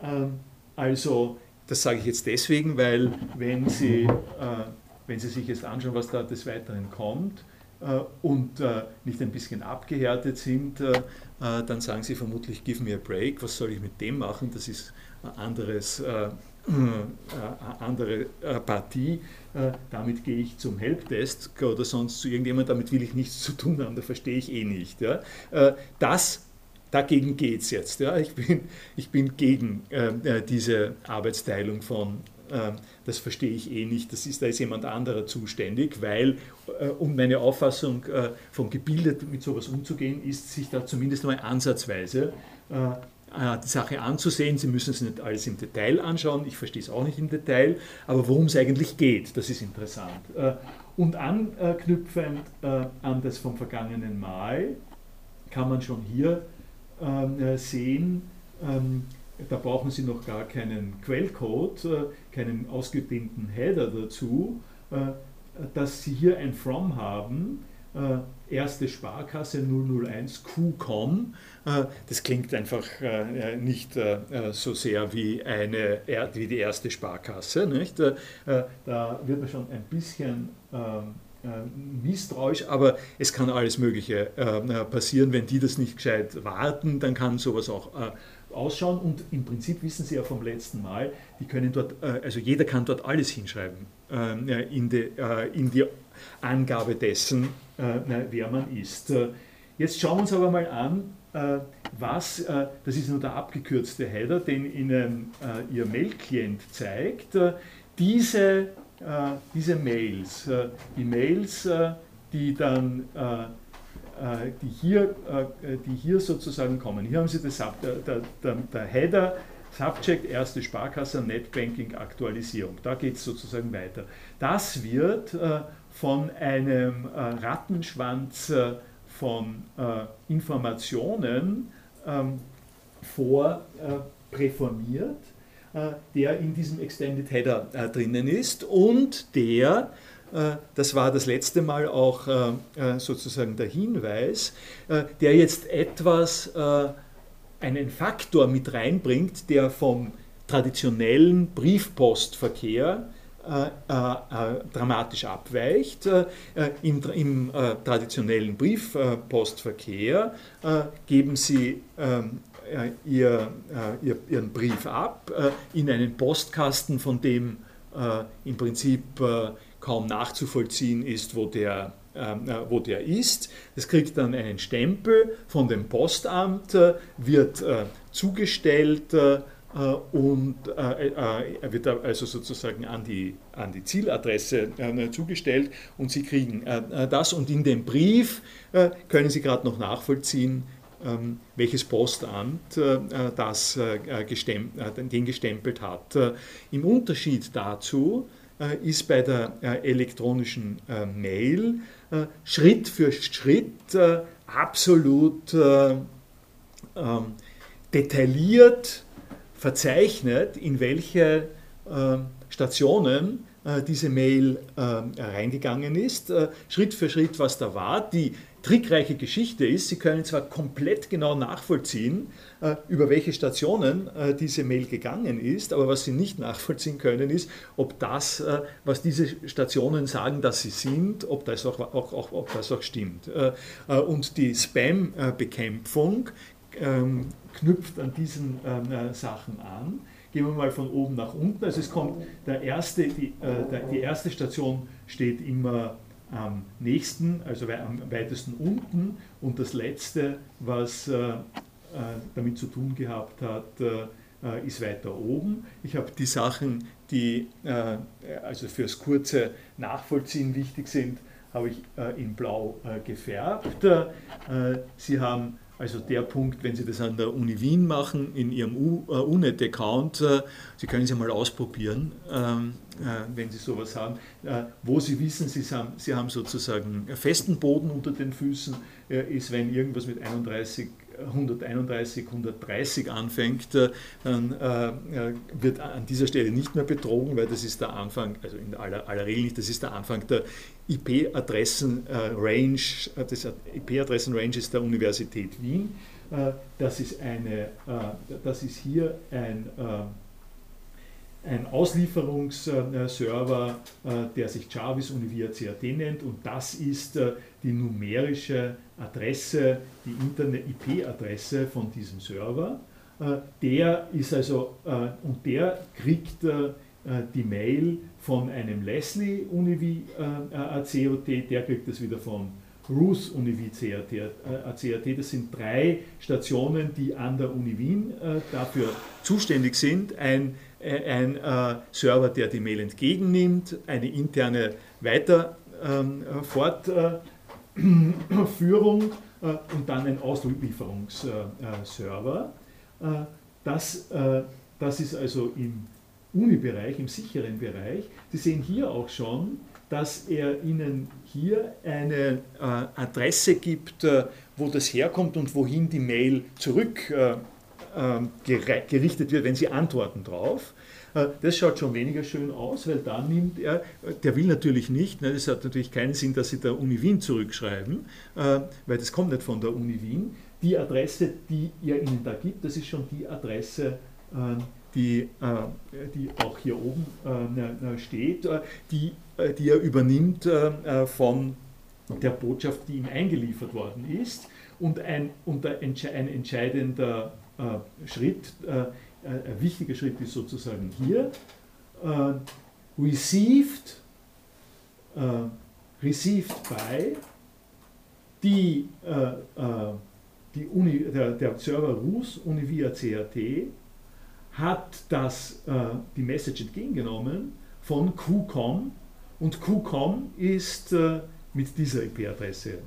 Ähm, also, das sage ich jetzt deswegen, weil wenn Sie, äh, wenn Sie sich jetzt anschauen, was da des Weiteren kommt äh, und äh, nicht ein bisschen abgehärtet sind, dann sagen Sie vermutlich, give me a break, was soll ich mit dem machen? Das ist ein anderes, eine andere Partie. damit gehe ich zum Helpdesk oder sonst zu irgendjemandem, damit will ich nichts zu tun haben, da verstehe ich eh nicht. Das dagegen geht es jetzt. Ja. Ich, bin, ich bin gegen äh, äh, diese Arbeitsteilung von, äh, das verstehe ich eh nicht, das ist, da ist jemand anderer zuständig, weil, äh, um meine Auffassung äh, von gebildet mit sowas umzugehen, ist, sich da zumindest mal ansatzweise äh, die Sache anzusehen. Sie müssen es nicht alles im Detail anschauen, ich verstehe es auch nicht im Detail, aber worum es eigentlich geht, das ist interessant. Und anknüpfend an das vom vergangenen Mal kann man schon hier ähm, äh, sehen, ähm, da brauchen Sie noch gar keinen Quellcode, äh, keinen ausgedehnten Header dazu, äh, dass Sie hier ein From haben, erste Sparkasse 001 QCOM. Das klingt einfach nicht so sehr wie, eine, wie die erste Sparkasse. Nicht? Da wird man schon ein bisschen ähm, äh, misstrauisch, aber es kann alles Mögliche äh, passieren. Wenn die das nicht gescheit warten, dann kann sowas auch äh, ausschauen. Und im Prinzip wissen Sie ja vom letzten Mal, die können dort, also jeder kann dort alles hinschreiben in die, in die Angabe dessen, wer man ist. Jetzt schauen wir uns aber mal an, was, das ist nur der abgekürzte Header, den Ihnen Ihr Mail-Client zeigt. Diese äh, diese Mails, äh, die Mails, äh, die dann die hier, die hier sozusagen kommen. Hier haben Sie das, der, der, der Header Subject, erste Sparkasse, Netbanking, Aktualisierung. Da geht es sozusagen weiter. Das wird äh, von einem äh, Rattenschwanz äh, von äh, Informationen ähm, vorpräformiert, äh, der in diesem Extended Header äh, drinnen ist und der das war das letzte Mal auch sozusagen der Hinweis, der jetzt etwas einen Faktor mit reinbringt, der vom traditionellen Briefpostverkehr äh, äh, äh, dramatisch abweicht. Im, im traditionellen Briefpostverkehr geben Sie ähm, ihr, ihr, Ihren Brief ab in einen Postkasten, von dem im Prinzip kaum nachzuvollziehen ist, wo der wo der ist. Das kriegt dann einen Stempel von dem Postamt, wird zugestellt äh, und äh, äh, wird also sozusagen an die, an die Zieladresse zugestellt und Sie kriegen das und in dem Brief können Sie gerade noch nachvollziehen, ähm, welches Postamt das den gestempelt hat. Im Unterschied dazu ist bei der elektronischen Mail Schritt für Schritt absolut ähm, detailliert verzeichnet, in welche äh, Stationen äh, diese Mail äh, reingegangen ist, äh, Schritt für Schritt, was da war. Die trickreiche Geschichte ist, Sie können zwar komplett genau nachvollziehen, äh, über welche Stationen äh, diese Mail gegangen ist, aber was Sie nicht nachvollziehen können, ist, ob das, was diese Stationen sagen, dass sie sind, ob das auch, auch, auch, ob das auch stimmt. und die Spam-Bekämpfung ähm, knüpft an diesen ähm, äh, Sachen an. Gehen wir mal von oben nach unten. Also es kommt der erste, die, äh, die erste Station steht immer am nächsten, also am weitesten unten und das letzte, was äh, äh damit zu tun gehabt hat, äh, äh, ist weiter oben. Ich habe die Sachen, die also fürs kurze Nachvollziehen wichtig sind, habe ich in blau gefärbt. Sie haben also der Punkt, wenn Sie das an der Uni Wien machen, in Ihrem äh, UNET-Account, äh, Sie können es ja mal ausprobieren, ähm, äh, wenn Sie sowas haben, wo Sie wissen, Sie haben, Sie haben sozusagen festen Boden unter den Füßen, ist, wenn irgendwas mit 31 131, 130 anfängt, äh, dann äh, wird an dieser Stelle nicht mehr betrogen, weil das ist der Anfang, also in aller, aller Regel nicht, das ist der Anfang der IP-Adressen-Range, äh, das IP-Adressen-Range ist der Universität Wien. Das ist, eine, das ist hier ein ein Auslieferungsserver, der sich Jarvis Univia CAT nennt und das ist die numerische Adresse, die Internet-IP-Adresse von diesem Server. Äh, der ist also, äh, und der kriegt äh, die Mail von einem Leslie Univi ACOT, der kriegt das wieder von Ruth Univi ACAT. Das sind drei Stationen, die an der Uni Wien dafür zuständig sind. Ein, ein Server, der die Mail entgegennimmt, eine interne Weiterfortführung Führung äh, und dann ein Auslieferungsserver. Äh, das, äh, das ist also im Uni-Bereich, im sicheren Bereich. Sie sehen hier auch schon, dass er Ihnen hier eine Adresse gibt, wo das herkommt und wohin die Mail zurückgerichtet wird, wenn Sie antworten drauf. Äh, das schaut schon weniger schön aus, weil da nimmt er, der will natürlich nicht, ne, das hat natürlich keinen Sinn, dass Sie der Uni Wien zurückschreiben, äh, weil das kommt nicht von der Uni Wien. Die Adresse, die er Ihnen da gibt, das ist schon die Adresse, äh, die, die auch hier oben steht, die, die er übernimmt von der Botschaft, die ihm eingeliefert worden ist. Und ein, und ein entscheidender Schritt äh, ein wichtiger Schritt ist sozusagen hier, äh, received, äh, received by, die, die Uni, der, der Server RUS Univia CAT hat das, die Message entgegengenommen von QCOM und QCOM ist mit dieser IP-Adresse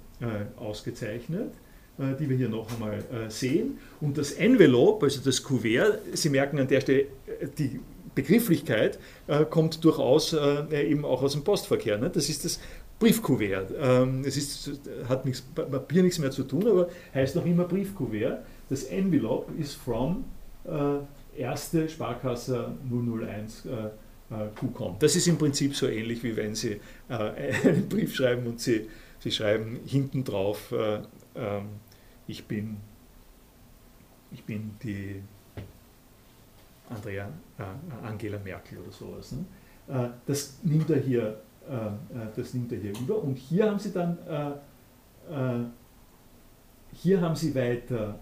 ausgezeichnet. Die wir hier noch einmal sehen. Und das Envelope, also das Kuvert, Sie merken an der Stelle, die Begrifflichkeit kommt durchaus eben auch aus dem Postverkehr. Ne? Das ist das Briefkuvert. Ähm, es ist, hat nichts, Papier nichts mehr zu tun, aber heißt noch immer Briefkuvert. Das Envelope ist from erste Sparkasse 001 QCOM. Das ist im Prinzip so ähnlich, wie wenn Sie einen Brief schreiben und Sie, Sie schreiben hinten drauf, ähm, ich, bin, ich bin die Andrea, äh, Angela Merkel oder sowas. Ne? Äh, das, nimmt er hier, äh, äh das nimmt er hier über. Und hier haben Sie dann, äh, äh, hier haben Sie weiter,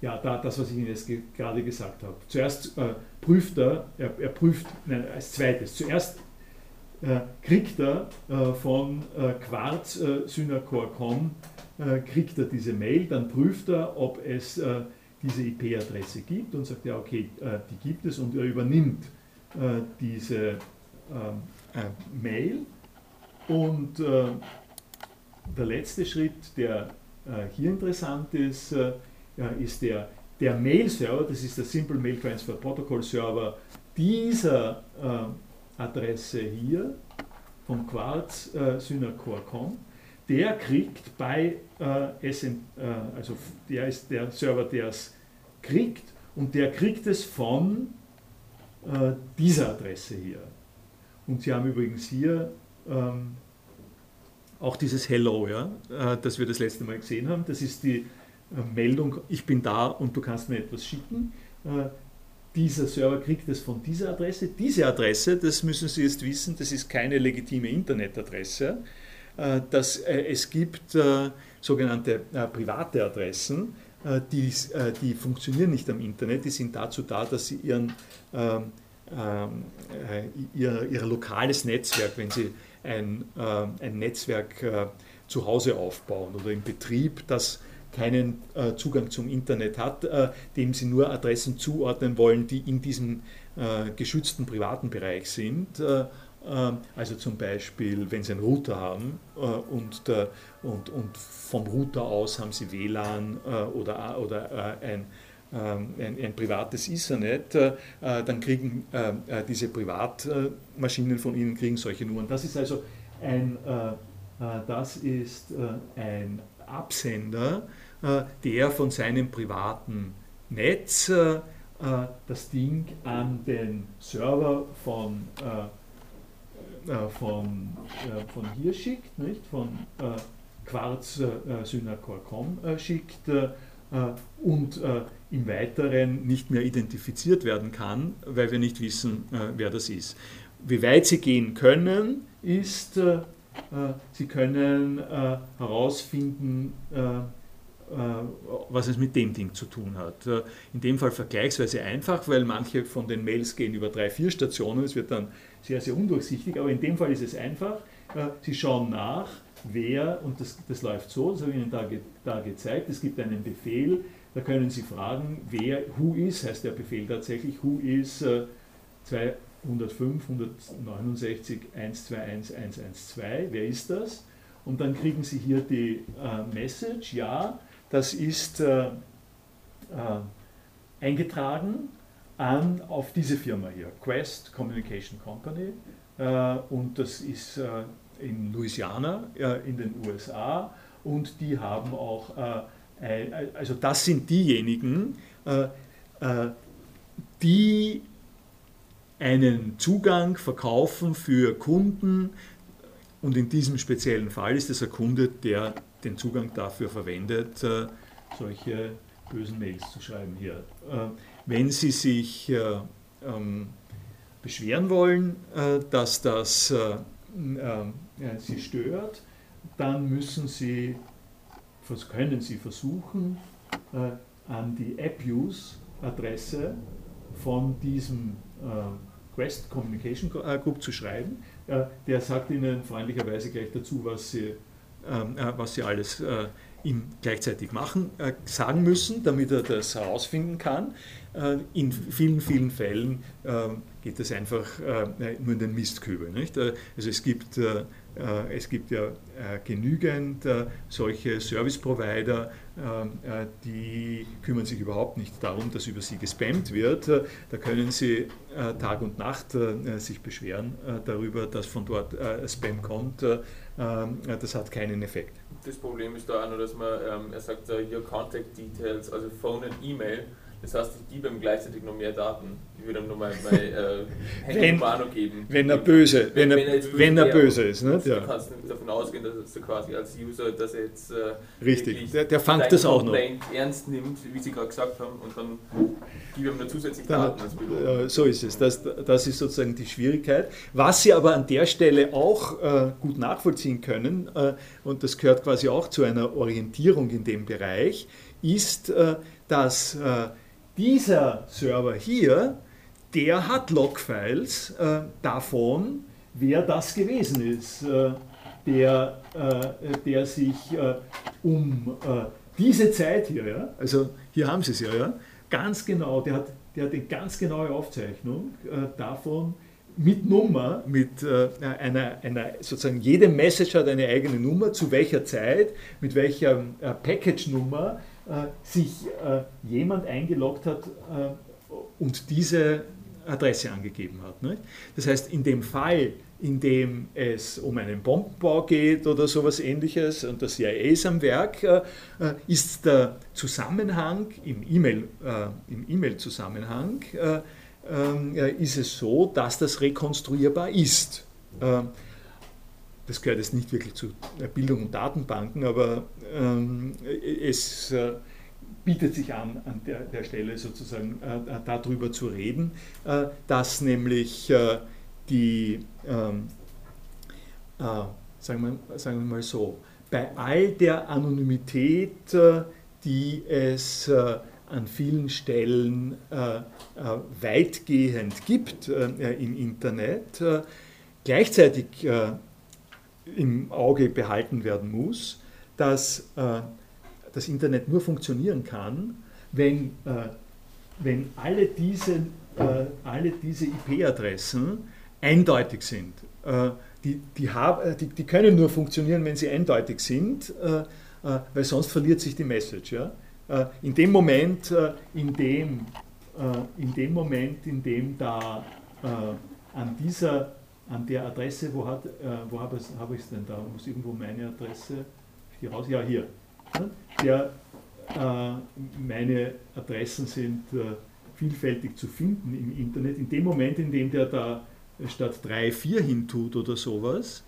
ja, da, das, was ich Ihnen jetzt gerade gesagt habe. Zuerst prüft er, er, er prüft, nein, als zweites, zuerst äh, kriegt er äh, von äh, Quarz Synacor.com kriegt er diese Mail, dann prüft er, ob es diese IP-Adresse gibt und sagt, ja okay, die gibt es und er übernimmt diese Mail. Und der letzte Schritt, der hier interessant ist, ist der, der Mail-Server, das ist der Simple Mail Transfer Protocol Server. Dieser Adresse hier vom Quarz äh, Synacore.com, der kriegt bei äh, SN, äh, also der ist der Server, der es kriegt und der kriegt es von äh, dieser Adresse hier. Und Sie haben übrigens hier ähm, auch dieses Hello, ja, äh, das wir das letzte Mal gesehen haben. Das ist die äh, Meldung, ich bin da und du kannst mir etwas schicken dieser Server kriegt es von dieser Adresse. Diese Adresse, das müssen Sie jetzt wissen, das ist keine legitime Internetadresse. Äh, das, äh, es gibt äh, sogenannte private Adressen, die, die funktionieren nicht am Internet, die sind dazu da, dass sie ihren, ähm, ihr, ihr lokales Netzwerk, wenn sie ein, ein Netzwerk zu Hause aufbauen oder im Betrieb, das keinen äh, Zugang zum Internet hat, äh, dem sie nur Adressen zuordnen wollen, die in diesem äh, geschützten privaten Bereich sind. Äh, äh, also zum Beispiel, wenn Sie einen Router haben äh, und, der, und, und vom Router aus haben Sie WLAN oder, oder ein, ähm, ein, ein, privates Ethernet, dann kriegen diese Privatmaschinen von Ihnen kriegen solche Nummern. Das ist also ein, das ist ein Absender, äh, der von seinem privaten Netz äh, äh, das Ding an den Server von, von, von hier schickt, nicht? von Quarz Synacor.com schickt und im Weiteren nicht mehr identifiziert werden kann, weil wir nicht wissen, wer das ist. Wie weit sie gehen können, ist, sie können herausfinden, äh, was es mit dem Ding zu tun hat. Äh, in dem Fall vergleichsweise einfach, weil manche von den Mails gehen über drei, vier Stationen. Es wird dann sehr, sehr undurchsichtig, aber in dem Fall ist es einfach. Äh, Sie schauen nach, wer, und das, das läuft so, das habe ich Ihnen da, da gezeigt, es gibt einen Befehl, da können Sie fragen, wer, who is, heißt der Befehl tatsächlich, who is 205, 169, 121, 112, wer ist das? Und dann kriegen Sie hier die äh, Message, ja, das ist äh, äh, eingetragen an, auf diese Firma hier, Quest Communication Company. Äh, und das ist äh, in Louisiana äh, in den USA. Und die haben auch, also das sind diejenigen, die einen Zugang verkaufen für Kunden, und in diesem speziellen Fall ist es ein Kunde, der den Zugang dafür verwendet, äh, solche bösen Mails zu schreiben hier. Äh, wenn Sie sich äh, ähm, beschweren wollen, dass das Sie stört, dann müssen Sie, können Sie versuchen, an die AppUse-Adresse von diesem Quest Communication Group zu schreiben der sagt Ihnen freundlicherweise gleich dazu, was Sie, ähm, äh, was Sie alles äh, ihm gleichzeitig machen, sagen müssen, damit er das herausfinden kann. in vielen, vielen Fällen geht das einfach nur in den Mistkübel. Nicht? also es gibt äh, es gibt ja äh, genügend äh, solche Service-Provider, die kümmern sich überhaupt nicht darum, dass über sie gespammt wird. Da können sie Tag und Nacht sich beschweren darüber, dass von dort Spam kommt. Das hat keinen Effekt. Das Problem ist da auch nur, dass man, ähm, er sagt, your contact details, also Phone und E-Mail, das heißt, ich gebe ihm gleichzeitig noch mehr Daten. Ich würde ihm noch mal meine äh, noch geben. Wenn er böse, wenn, wenn, er, böse, wenn er böse ist. Ne? Ja. Du kannst nicht davon ausgehen, dass er quasi als User, dass er jetzt äh, Richtig, der, der fängt das auch noch. ernst nimmt, wie Sie gerade gesagt haben, und dann gebe ich ihm noch zusätzlich Daten. Dann, so ist es. Das, das ist sozusagen die Schwierigkeit. Was Sie aber an der Stelle auch äh, gut nachvollziehen können, äh, und das gehört quasi auch zu einer Orientierung in dem Bereich, ist, äh, dass äh, dieser Server hier, der hat Logfiles äh, davon, wer das gewesen ist, äh, der, äh, der sich äh, um äh, diese Zeit hier, ja, also hier haben Sie es ja, ja, ganz genau, der hat, der hat eine ganz genaue Aufzeichnung äh, davon, mit Nummer, mit äh, einer, einer, sozusagen jede Message hat eine eigene Nummer, zu welcher Zeit, mit welcher äh, Package-Nummer sich äh, jemand eingeloggt hat äh, und diese Adresse angegeben hat. Das heißt, in dem Fall, in dem es um einen Bombenbau geht oder sowas ähnliches und das CIA ist am Werk, ist der Zusammenhang im E-Mail-Zusammenhang ähm, ist es so, dass das rekonstruierbar ist. Das gehört jetzt nicht wirklich zu Bildung und Datenbanken, aber ähm, es äh, bietet sich an, an der, der Stelle sozusagen äh, äh darüber zu reden, äh, dass nämlich äh, die, ähm, äh, sagen, wir, sagen wir mal so, bei all der Anonymität, die es an vielen Stellen weitgehend gibt im Internet, gleichzeitig im Auge behalten werden muss, dass äh, das Internet nur funktionieren kann, wenn, äh, wenn alle diese, äh, diese IP-Adressen eindeutig sind. Äh, die, die, hab, äh, die, die, können nur funktionieren, wenn sie eindeutig sind, äh, weil sonst verliert sich die Message. Ja? in dem Moment, in dem, in dem Moment, in dem da an dieser an der Adresse, wo, äh, wo habe hab ich es denn da? Muss irgendwo meine Adresse hier raus? Ja, hier. Der, äh, meine Adressen sind äh, vielfältig zu finden im Internet. In dem Moment, in dem der da statt 3, 4 hintut oder sowas,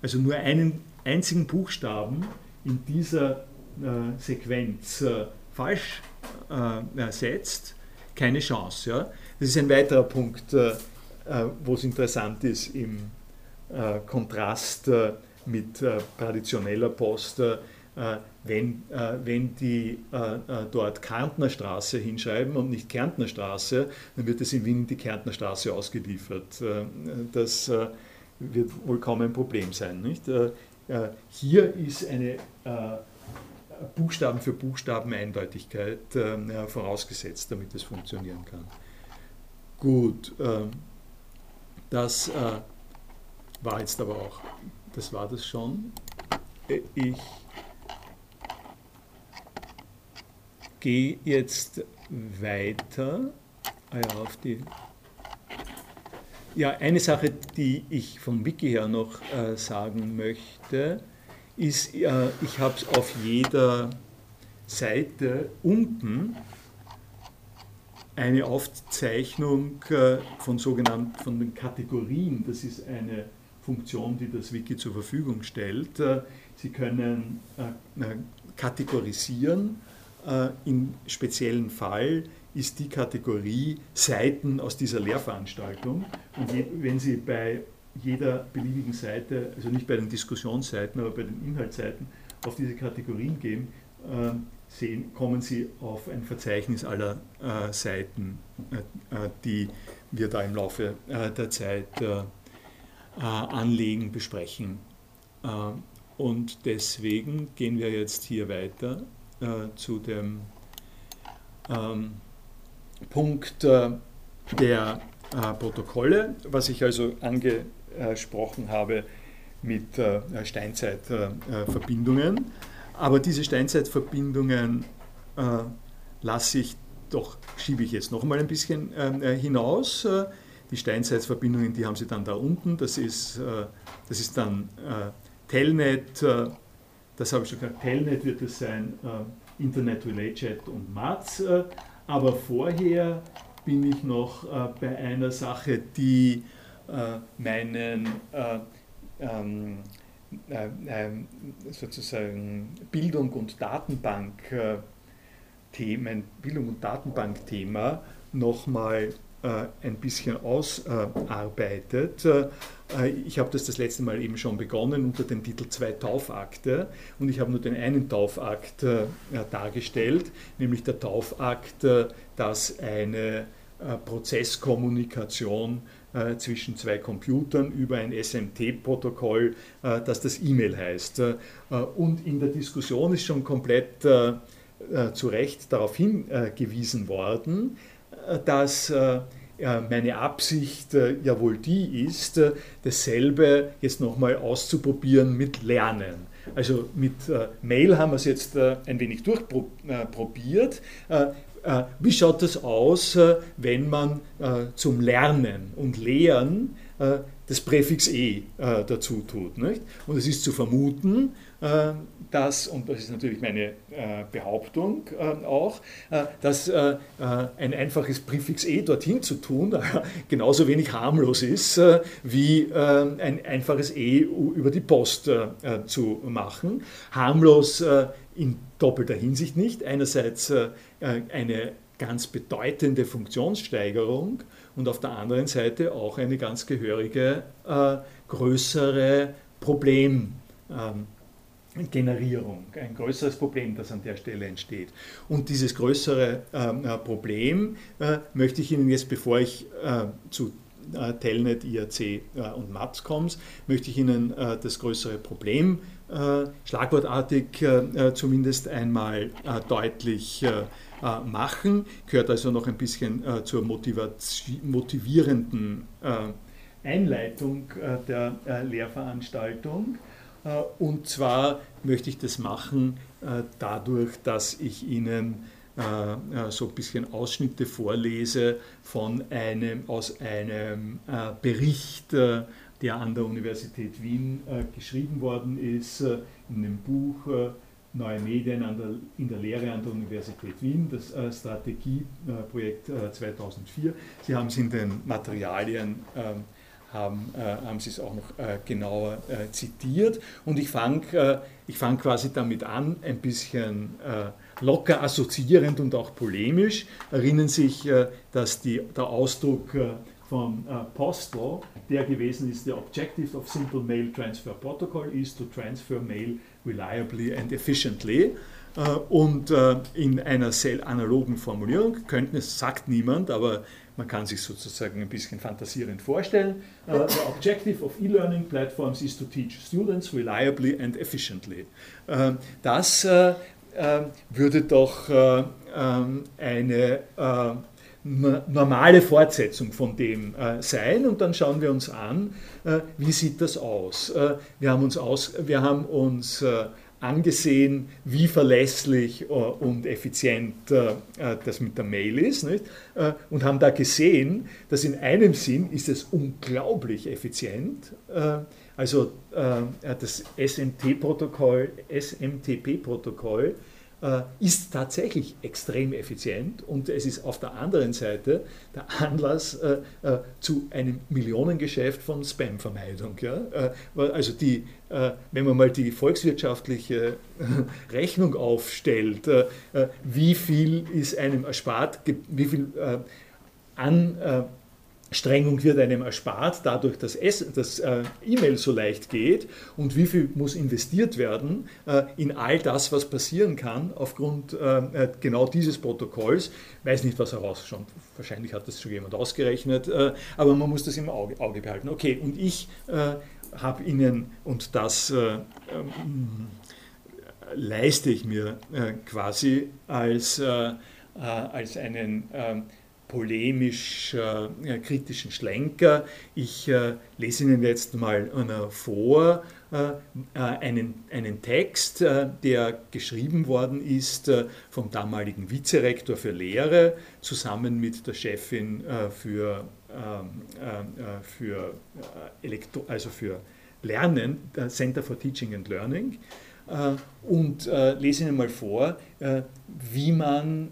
also nur einen einzigen Buchstaben in dieser äh, Sequenz äh, falsch äh, setzt, keine Chance. Ja? Das ist ein weiterer Punkt wo es interessant ist im äh, Kontrast äh, mit traditioneller Post, wenn, wenn die dort Kärntner Straße hinschreiben und nicht Kärntner Straße, dann wird es in Wien die Kärntner Straße ausgeliefert. Das wird wohl kaum ein Problem sein. Nicht? Hier ist eine Buchstaben für Buchstaben Eindeutigkeit vorausgesetzt, damit es funktionieren kann. Gut. Das äh, war jetzt aber auch, das war das schon. Äh, ich gehe jetzt weiter ah auf die. Ja, eine Sache, die ich vom Wiki her noch äh, sagen möchte, ist, äh, ich habe es auf jeder Seite unten eine Aufzeichnung äh, von sogenannten von den Kategorien. Das ist eine Funktion, die das Wiki zur Verfügung stellt. Äh, Sie können äh, kategorisieren. Im speziellen Fall ist die Kategorie Seiten aus dieser Lehrveranstaltung. Und wenn Sie bei jeder beliebigen Seite, also nicht bei den Diskussionsseiten, aber bei den Inhaltsseiten, auf diese Kategorien gehen, sehen, kommen Sie auf ein Verzeichnis aller äh, Seiten, äh, äh, die wir da im Laufe äh, der Zeit äh, äh, anlegen, besprechen und deswegen gehen wir jetzt hier weiter äh, zu dem ähm, Punkt äh, der äh, Protokolle, was ich also angesprochen habe mit äh, Steinzeitverbindungen. Aber diese Steinzeitverbindungen äh, lasse ich doch, schiebe ich jetzt noch mal ein bisschen äh, hinaus. Die Steinzeitverbindungen, die haben Sie dann da unten. Das ist, das ist dann Telnet, das habe ich schon gesagt, Telnet wird es sein, Internet Relay Chat und MATS. Aber vorher bin ich noch äh, bei einer Sache, die äh, meinen äh, ähm, äh, ähm, sozusagen Bildung und Datenbank Themen, Bildung und Datenbankthema nochmal äh, ein bisschen ausarbeitet. Äh, ich habe das das letzte Mal eben schon begonnen unter dem Titel Zwei Taufakte und ich habe nur den einen Taufakt äh, dargestellt, nämlich der Taufakt, dass eine Prozesskommunikation zwischen zwei Computern über ein SMT-Protokoll, dass das E-Mail heißt. Und in der Diskussion ist schon komplett zu Recht darauf hingewiesen worden, dass äh, meine Absicht äh, ja wohl die ist, äh, dasselbe jetzt nochmal auszuprobieren mit Lernen. Also mit Mail haben wir es jetzt ein wenig durchprobiert. Wie schaut das aus, wenn man zum Lernen und Lehren das Präfix e dazu tut? Und es ist zu vermuten, äh, dass, und das ist natürlich meine äh, Behauptung äh, auch, dass ein einfaches Präfix e dorthin zu tun genauso wenig harmlos ist, wie ein einfaches e über die Post zu machen. Harmlos in doppelter Hinsicht nicht. Einerseits eine ganz bedeutende Funktionssteigerung und auf der anderen Seite auch eine ganz gehörige größere Problem. Ähm, ein größeres Problem, das an der Stelle entsteht. Und dieses größere ähm, äh, Problem äh, möchte ich Ihnen jetzt, bevor ich äh, zu äh, Telnet, IAC äh, und MATS komme, möchte ich Ihnen äh, das größere Problem schlagwortartig zumindest einmal deutlich machen. Gehört also noch ein bisschen zur motivierenden Einleitung der Lehrveranstaltung. Äh, und zwar möchte ich das machen äh, dadurch, dass ich Ihnen äh, so ein bisschen Ausschnitte vorlese von einem, aus einem Bericht, der an der Universität Wien geschrieben worden ist, in dem Buch Neue Medien der, in der Lehre an der Universität Wien, das Strategieprojekt 2004. Sie haben es in den Materialien ähm, haben, äh, haben sie es auch noch äh, genauer äh, zitiert. Und ich fange äh, ich fang quasi damit an, ein bisschen äh, locker assoziierend und auch polemisch. Erinnern sich, äh, dass die, der Ausdruck von Postel, der gewesen ist, the objective of simple mail transfer protocol is to transfer mail reliably and efficiently. Und in einer analogen Formulierung könnten es, sagt niemand, aber man kann sich sozusagen ein bisschen fantasierend vorstellen. Uh, the objective of e-learning platforms is to teach students reliably and efficiently. Das würde doch ähm, eine normale Fortsetzung von dem sein und dann schauen wir uns an, wie sieht das aus. wir haben uns, aus, wir haben uns angesehen, wie verlässlich äh, und effizient äh, äh, das mit der Mail ist nicht? und haben da gesehen, dass in einem Sinn ist es unglaublich effizient. Also das SMT-Protokoll, SMTP-Protokoll äh, ist tatsächlich extrem effizient und es ist auf der anderen Seite der Anlass äh, äh, zu einem Millionengeschäft von Spam-Vermeidung. Also die, wenn man mal die volkswirtschaftliche Rechnung aufstellt, wie viel ist einem erspart, wie viel an Strengung wird einem erspart, dadurch, dass das äh, E-Mail so leicht geht und wie viel muss investiert werden äh, in all das, was passieren kann aufgrund äh, genau dieses Protokolls. Weiß nicht, was heraus schon wahrscheinlich hat das schon jemand ausgerechnet, äh, aber man muss das im Auge, Auge behalten. Okay, und ich äh, habe Ihnen, und das äh, ähm, leiste ich mir äh, quasi als, äh, als einen ähm, polemisch-kritischen Schlenker. Ich lese Ihnen jetzt mal vor äh, äh, einen, einen Text, äh, der geschrieben worden ist vom damaligen Vizerektor für Lehre zusammen mit der Chefin für, ähm, für, Elektro also für Lernen, Center for Teaching and Learning. Und lese Ihnen mal vor, wie man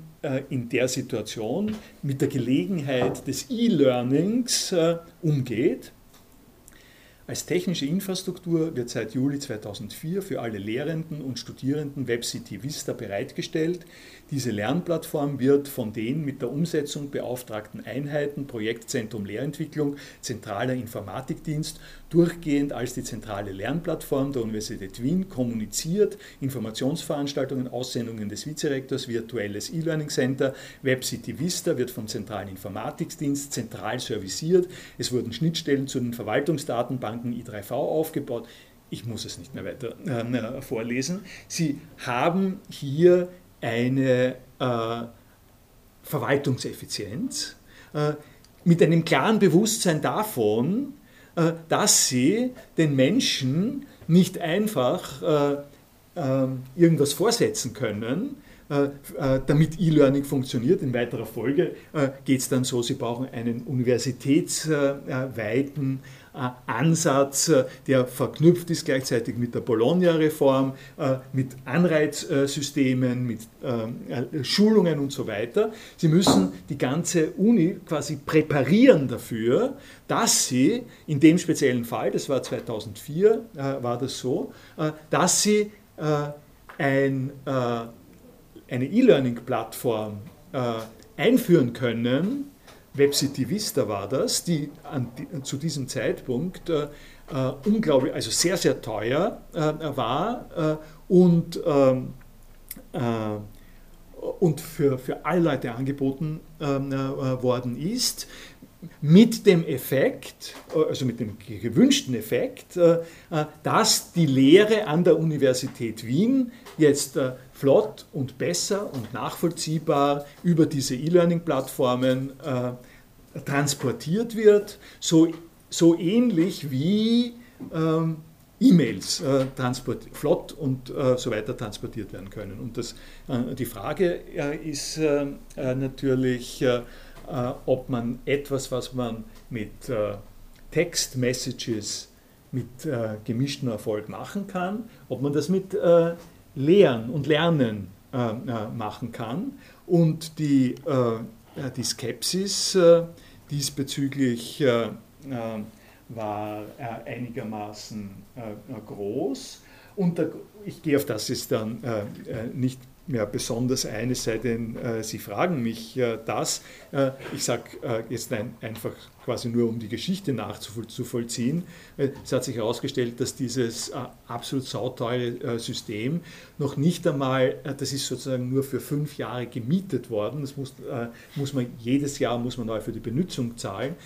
in der Situation mit der Gelegenheit des E-Learnings umgeht als technische Infrastruktur wird seit Juli 2004 für alle Lehrenden und Studierenden WebCity Vista bereitgestellt. Diese Lernplattform wird von den mit der Umsetzung beauftragten Einheiten Projektzentrum Lehrentwicklung, zentraler Informatikdienst durchgehend als die zentrale Lernplattform der Universität Wien kommuniziert, Informationsveranstaltungen, Aussendungen des Vizerektors, virtuelles E-Learning Center, WebCity Vista wird vom zentralen Informatikdienst zentral serviciert, es wurden Schnittstellen zu den Verwaltungsdatenbanken I3V aufgebaut. Ich muss es nicht mehr weiter äh, vorlesen. Sie haben hier eine äh, Verwaltungseffizienz äh, mit einem klaren Bewusstsein davon, äh, dass sie den Menschen nicht einfach äh, irgendwas vorsetzen können, äh, damit E-Learning funktioniert. In weiterer Folge geht es dann so, sie brauchen einen universitätsweiten äh, Ansatz, äh, der verknüpft ist gleichzeitig mit der Bologna-Reform, äh, mit Anreizsystemen, mit Schulungen und so weiter. Sie müssen die ganze Uni quasi präparieren dafür, dass sie in dem speziellen Fall, das war 2004, war das so, dass sie ein, eine E-Learning-Plattform einführen können, WebCity Vista war das, die, die zu diesem Zeitpunkt äh, äh, unglaublich, also sehr, sehr teuer äh, war äh, und, ähm, äh, und für, für alle Leute angeboten ähm, äh, worden ist. Mit dem Effekt, also mit dem gewünschten Effekt, dass die Lehre an der Universität Wien jetzt flott und besser und nachvollziehbar über diese E-Learning-Plattformen äh, transportiert wird, so, so ähnlich wie ähm, E-Mails äh, flott und äh, so weiter transportiert werden können. Und das, äh, die Frage äh, ist äh, natürlich, ob man etwas, was man mit Text-Messages mit gemischtem Erfolg machen kann, ob man das mit Lehren und Lernen äh, äh, machen kann. Und die, äh, die Skepsis diesbezüglich war einigermaßen groß. Und ich gehe auf das jetzt dann nicht mehr besonders ein, es sei denn, Sie fragen mich das. ich sage jetzt einfach quasi nur um die Geschichte nachzuvollziehen. Äh, es hat sich herausgestellt, dass dieses äh, absolut sauteure äh, System noch nicht einmal, das ist sozusagen nur für fünf Jahre gemietet worden. Das muss, muss man jedes Jahr muss man neu für die Benutzung zahlen.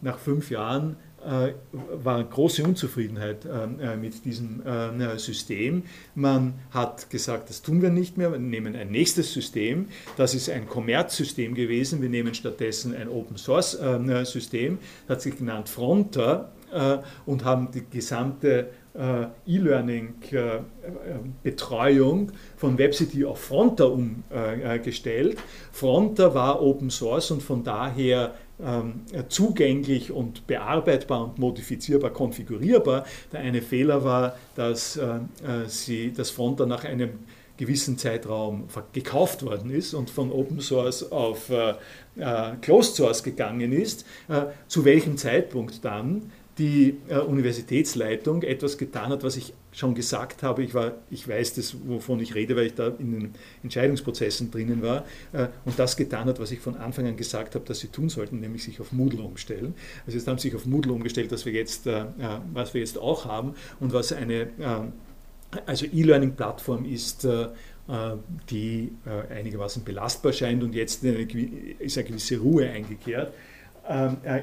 Nach fünf Jahren war große Unzufriedenheit mit diesem System. Man hat gesagt, das tun wir nicht mehr, wir nehmen ein nächstes System. Das ist ein Kommerzsystem gewesen. Wir nehmen stattdessen ein Open Source System, hat sich genannt Fronter und haben die gesamte E-Learning-Betreuung von WebCity auf Fronter umgestellt. Fronter war Open Source und von daher zugänglich und bearbeitbar und modifizierbar, konfigurierbar. Der eine Fehler war, dass, äh, äh, sie, das Fronter nach einem gewissen Zeitraum gekauft worden ist und von Open Source auf äh, Closed Source gegangen ist, zu welchem Zeitpunkt dann die äh, Universitätsleitung etwas getan hat, was ich schon gesagt habe. Ich, war, ich weiß das, wovon ich rede, weil ich da in den Entscheidungsprozessen drinnen war äh, und das getan hat, was ich von Anfang an gesagt habe, dass sie tun sollten, nämlich sich auf Moodle umstellen. Also jetzt haben sie sich auf Moodle umgestellt, was wir jetzt, äh, äh was wir jetzt auch haben und was eine äh, also E-Learning-Plattform ist, äh, die einigermaßen belastbar scheint und jetzt ist eine gewisse Ruhe eingekehrt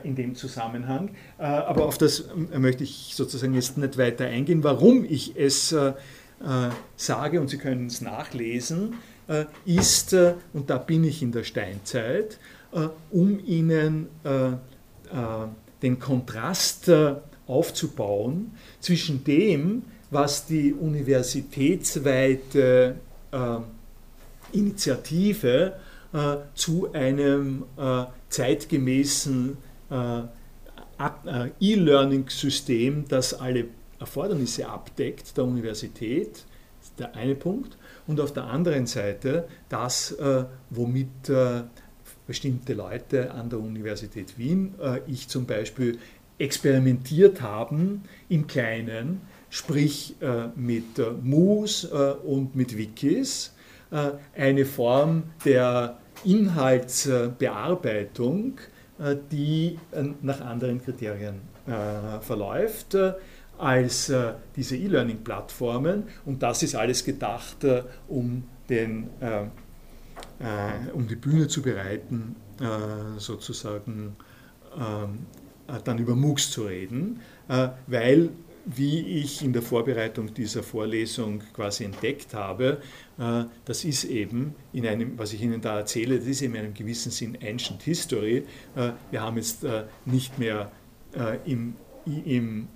in dem Zusammenhang. Aber auf das möchte ich sozusagen jetzt nicht weiter eingehen, warum ich es sage, und Sie können es nachlesen, ist, und da bin ich in der Steinzeit, um Ihnen den Kontrast aufzubauen zwischen dem, was die universitätsweite äh, Initiative äh, zu einem äh, zeitgemäßen äh, äh, E-Learning-System, das alle Erfordernisse abdeckt, der Universität, der eine Punkt. Und auf der anderen Seite das, äh, womit bestimmte Leute an der Universität Wien, ich zum Beispiel, experimentiert haben im Kleinen, sprich mit äh, und mit Wikis, eine Form der Inhaltsbearbeitung, die nach anderen Kriterien verläuft als diese E-Learning-Plattformen. Und das ist alles gedacht, um, den, um die Bühne zu bereiten, sozusagen ähm, äh, dann über MOOCs zu reden, äh, weil, wie ich in der Vorbereitung dieser Vorlesung quasi entdeckt habe, äh, das ist eben in einem, was ich Ihnen da erzähle, das ist in einem gewissen Sinn Ancient History. Wir haben jetzt nicht mehr im, im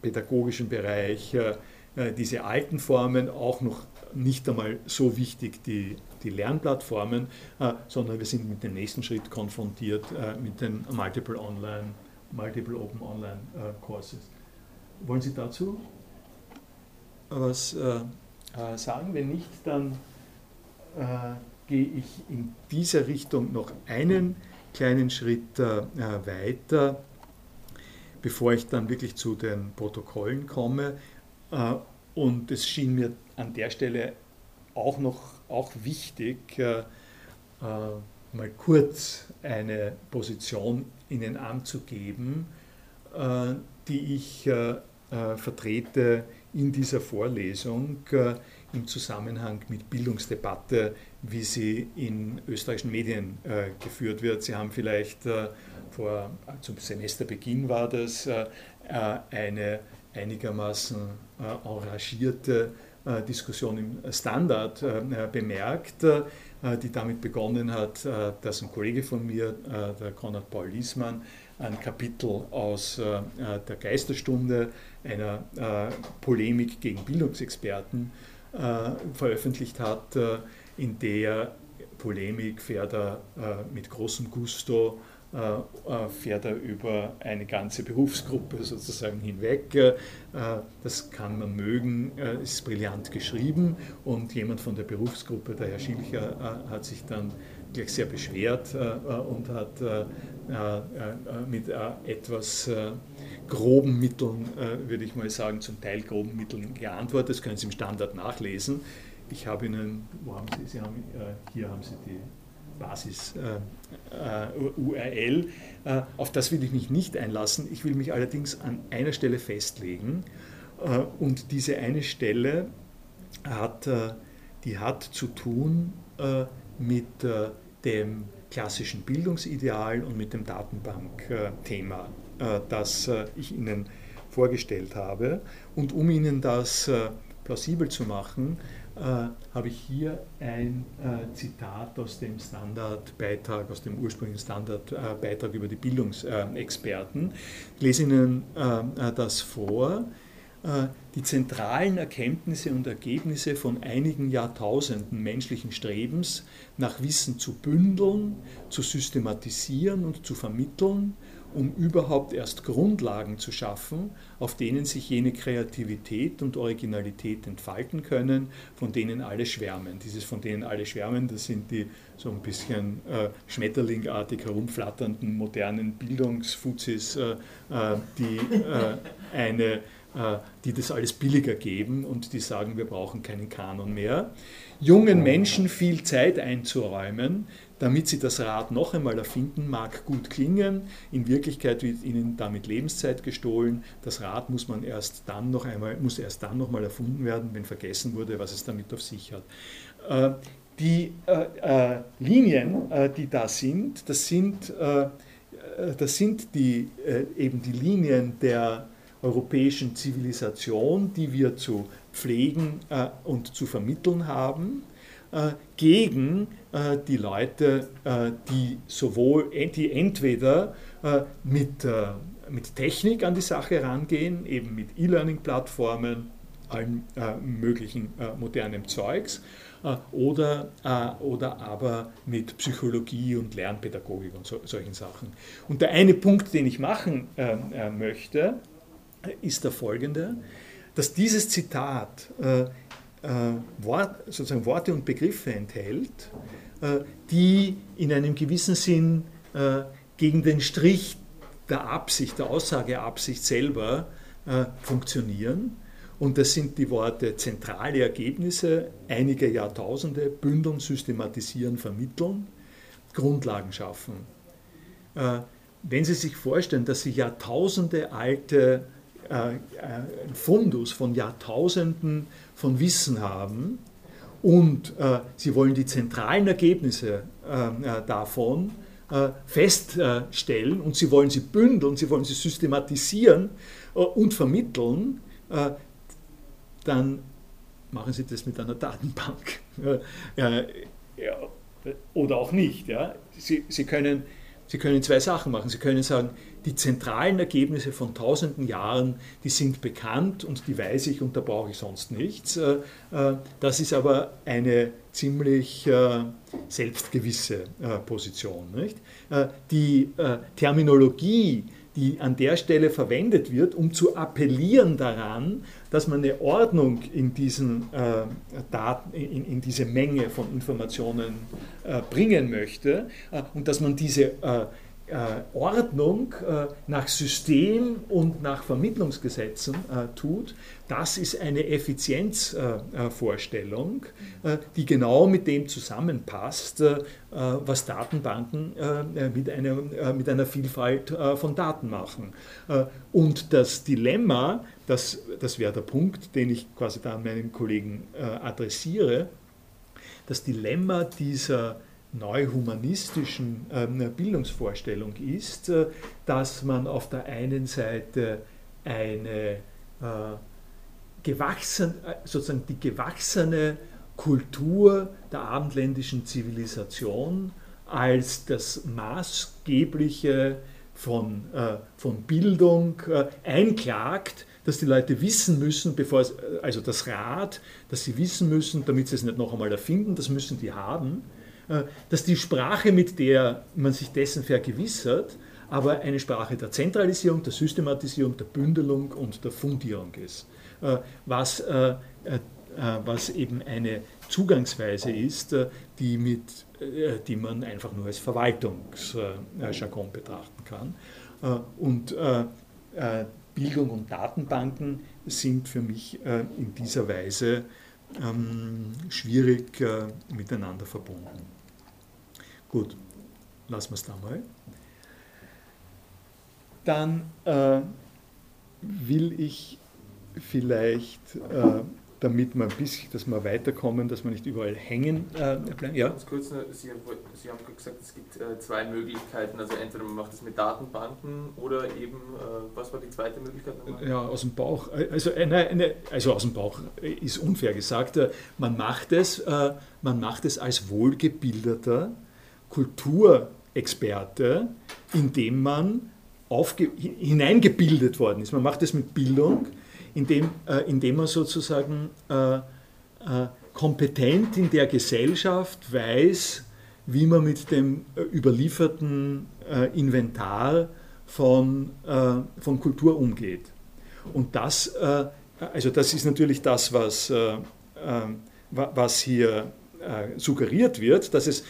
pädagogischen Bereich diese alten Formen, auch noch nicht einmal so wichtig die, die Lernplattformen, sondern wir sind mit dem nächsten Schritt konfrontiert, mit den Multiple Online Multiple Open Online äh, Courses. Wollen Sie dazu was äh, äh, sagen? Wenn nicht, dann äh, gehe ich in dieser Richtung noch einen kleinen Schritt äh, weiter, bevor ich dann wirklich zu den Protokollen komme. Äh, und es schien mir an der Stelle auch noch auch wichtig, mal kurz eine Position Ihnen anzugeben, äh, die ich äh, äh, vertrete in dieser Vorlesung im Zusammenhang mit Bildungsdebatte, wie sie in österreichischen Medien geführt wird. Sie haben vielleicht vor, zum Semesterbeginn war das, eine einigermaßen engagierte Diskussion im Standard bemerkt, äh, die damit begonnen hat, äh, dass ein Kollege von mir, äh, der Konrad Paul Liesmann, ein Kapitel aus der Geisterstunde, einer Polemik gegen Bildungsexperten, veröffentlicht hat, in der Polemik fährt er mit großem Gusto äh, fährt er über eine ganze Berufsgruppe sozusagen hinweg. Äh, das kann man mögen, äh, ist brillant geschrieben und jemand von der Berufsgruppe, der Herr Schilcher, hat sich dann gleich sehr beschwert und hat mit etwas groben Mitteln, würde ich mal sagen, zum Teil groben Mitteln geantwortet. Das können Sie im Standard nachlesen. Ich habe Ihnen, wo haben Sie, Sie haben, hier haben Sie die Basis-URL. Äh, äh, auf das will ich mich nicht einlassen. Ich will mich allerdings an einer Stelle festlegen. Äh, und diese eine Stelle hat, die hat zu tun mit dem klassischen Bildungsideal und mit dem Datenbankthema, das ich Ihnen vorgestellt habe. Und um Ihnen das plausibel zu machen, äh, habe ich hier ein äh, Zitat aus dem Standardbeitrag, aus dem ursprünglichen Standardbeitrag über die Bildungsexperten. Ich lese Ihnen äh, das vor. Die zentralen Erkenntnisse und Ergebnisse von einigen Jahrtausenden menschlichen Strebens nach Wissen zu bündeln, zu systematisieren und zu vermitteln um überhaupt erst Grundlagen zu schaffen, auf denen sich jene Kreativität und Originalität entfalten können, von denen alle schwärmen. Dieses von denen alle schwärmen, das sind die so ein bisschen äh, schmetterlingartig herumflatternden modernen Bildungsfuzis, äh, äh, die äh, eine äh, die das alles billiger geben und die sagen, wir brauchen keinen Kanon mehr. Jungen Menschen viel Zeit einzuräumen, damit sie das Rad noch einmal erfinden, mag gut klingen. In Wirklichkeit wird ihnen damit Lebenszeit gestohlen. Das Rad muss man erst dann noch einmal, muss erst dann noch mal erfunden werden, wenn vergessen wurde, was es damit auf sich hat. die Linien, die da sind, das sind, das sind die, eben die Linien der europäischen Zivilisation, die wir zu pflegen und zu vermitteln haben, gegen die Leute, die sowohl, die entweder mit mit Technik an die Sache rangehen, eben mit E-Learning-Plattformen, allem äh, möglichen äh, modernen Zeugs, äh, oder, äh, oder aber mit Psychologie und Lernpädagogik und so, solchen Sachen. Und der eine Punkt, den ich machen äh, äh, möchte, ist der folgende, dass dieses Zitat Wort, sozusagen Worte und Begriffe enthält, die in einem gewissen Sinn gegen den Strich der Absicht, der Aussageabsicht selber äh, funktionieren. Und das sind die Worte zentrale Ergebnisse, einige Jahrtausende, bündeln, systematisieren, vermitteln, Grundlagen schaffen. Äh, wenn Sie sich vorstellen, dass Sie Jahrtausende alte äh, äh Fundus von Jahrtausenden von Wissen haben und äh, Sie wollen die zentralen Ergebnisse äh, davon feststellen und sie wollen sie bündeln, sie wollen sie systematisieren und vermitteln, dann machen sie das mit einer Datenbank. Oder auch nicht. Sie, sie, können, sie können zwei Sachen machen. Sie können sagen, die zentralen Ergebnisse von tausenden Jahren, die sind bekannt und die weiß ich und da brauche ich sonst nichts. Das ist aber eine ziemlich äh, selbstgewisse äh, Position. Äh, die äh, Terminologie, die an der Stelle verwendet wird, um zu appellieren daran, dass man eine Ordnung in, diesen, äh, Daten, in, in, diese Menge von Informationen äh, bringen möchte und dass man diese äh, Ordnung äh, nach System und nach Vermittlungsgesetzen äh, tut, das ist eine Effizienzvorstellung, die genau mit dem zusammenpasst, was Datenbanken mit, einem, mit einer Vielfalt von Daten machen. Und das Dilemma, das, das wäre der Punkt, den ich quasi da an meinen Kollegen adressiere, das Dilemma dieser neuhumanistischen ähm, Bildungsvorstellung ist, äh, dass man auf der einen Seite eine äh, gewachsen, äh, sozusagen die gewachsene Kultur der abendländischen Zivilisation als das maßgebliche von, äh, von Bildung äh, einklagt, dass die Leute wissen müssen, bevor es, also das Rad, dass sie wissen müssen, damit sie es nicht noch einmal erfinden, das müssen die haben. Äh, dass die Sprache, mit der man sich dessen vergewissert, aber eine Sprache der Zentralisierung, der Systematisierung, der Bündelung und der Fundierung ist. Äh, was, äh, was eben eine Zugangsweise ist, die, mit, die man einfach nur als Verwaltungsjargon betrachten kann. Und Bildung und Datenbanken sind für mich in dieser Weise ähm, schwierig miteinander verbunden. Gut, lassen wir es da mal. Dann äh, will ich vielleicht, äh, damit wir ein bisschen, dass wir weiterkommen, dass wir nicht überall hängen äh, bleiben. Ja? Ganz kurz, Sie, Sie haben gesagt, es gibt äh, zwei Möglichkeiten. Also entweder man macht es mit Datenbanken oder eben, äh, was war die zweite Möglichkeit nochmal? Ja, aus dem Bauch. Also, äh, eine, also aus dem Bauch ist unfair gesagt. Man macht es, man macht es als wohlgebildeter, Kulturexperte, indem man hineingebildet worden ist. Man macht das mit Bildung, indem, äh, indem man sozusagen äh, äh, kompetent in der Gesellschaft weiß, wie man mit dem äh, überlieferten äh, Inventar von, äh, von Kultur umgeht. Und das, also das ist natürlich das, was, was hier suggeriert wird, dass es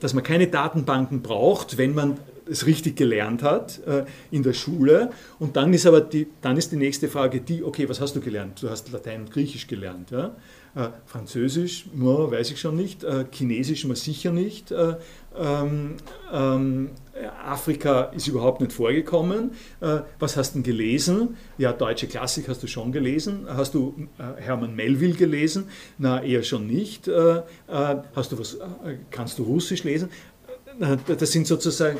dass man keine Datenbanken braucht, wenn man es richtig gelernt hat äh, in der Schule. Und dann ist aber die, dann ist die nächste Frage die, okay, was hast du gelernt? Du hast Latein und Griechisch gelernt. Ja? Äh, Französisch, no, weiß ich schon nicht. Äh, Chinesisch mal sicher nicht. Äh, ähm, ähm, Afrika ist überhaupt nicht vorgekommen. Äh, was hast du gelesen? Ja, deutsche Klassik hast du schon gelesen. Hast du äh, Hermann Melville gelesen? Na, eher schon nicht. Äh, hast du was, kannst du Russisch lesen? Das sind sozusagen,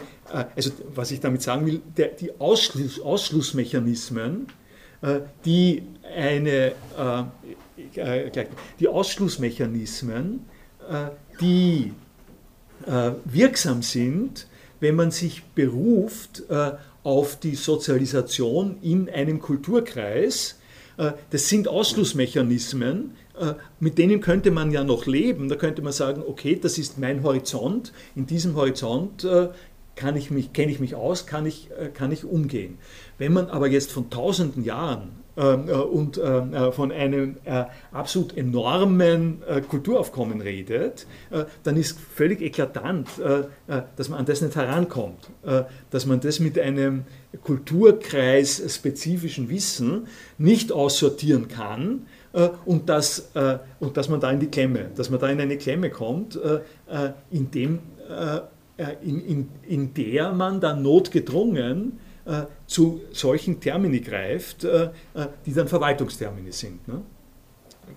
also was ich damit sagen will, der, die Ausschluss, Ausschlussmechanismen, die eine, die Ausschlussmechanismen, die wirksam sind, wenn man sich beruft äh, auf die Sozialisation in einem Kulturkreis. Äh, das sind Ausschlussmechanismen, äh, mit denen könnte man ja noch leben. Da könnte man sagen, okay, das ist mein Horizont, in diesem Horizont kann ich mich, kenne ich mich aus, kann ich, kann ich umgehen. Wenn man aber jetzt von tausenden Jahren äh, und äh, von einem äh, absolut enormen Kulturaufkommen redet, dann ist völlig eklatant, dass man an das nicht herankommt, dass man das mit einem Kulturkreis spezifischen Wissen nicht aussortieren kann und dass, und dass man da in die Klemme, dass man da in eine Klemme kommt, in, dem, in, in, in der man dann notgedrungen äh, zu solchen Termini greift, äh, äh, die dann Verwaltungstermini sind. Ne?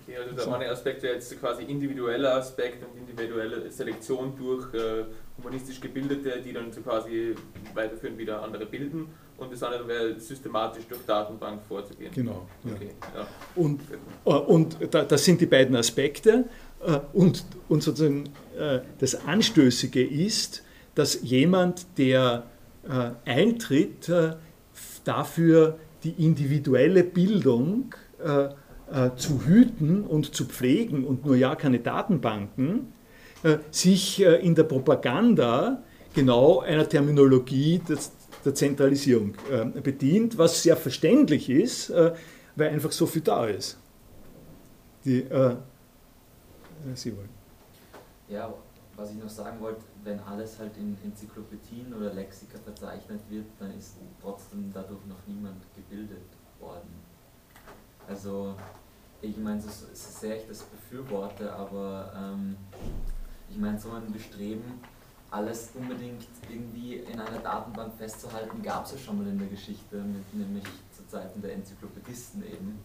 Okay, also der so. eine Aspekt wäre jetzt quasi individueller Aspekt und individuelle Selektion durch äh, humanistisch Gebildete, die dann so quasi weiterführen wieder andere bilden. Und das andere wäre systematisch durch Datenbank vorzugehen. Genau. Okay, ja. Ja. Und, äh, und das sind die beiden Aspekte. Äh, und, und sozusagen das Anstößige ist, dass jemand, der äh, eintritt, äh, dafür die individuelle Bildung äh, zu hüten und zu pflegen und nur ja keine Datenbanken, sich in der Propaganda genau einer Terminologie der Zentralisierung bedient, was sehr verständlich ist, weil einfach so viel da ist. Die, äh, Sie wollen. Ja, was ich noch sagen wollte, wenn alles halt in Enzyklopädien oder Lexika verzeichnet wird, dann ist trotzdem dadurch noch niemand gebildet worden. Also ich meine, so, so sehr ich das befürworte, aber ähm, ich meine, so ein Bestreben, alles unbedingt irgendwie in einer Datenbank festzuhalten, gab es ja schon mal in der Geschichte, mit, nämlich zu Zeiten der Enzyklopädisten eben.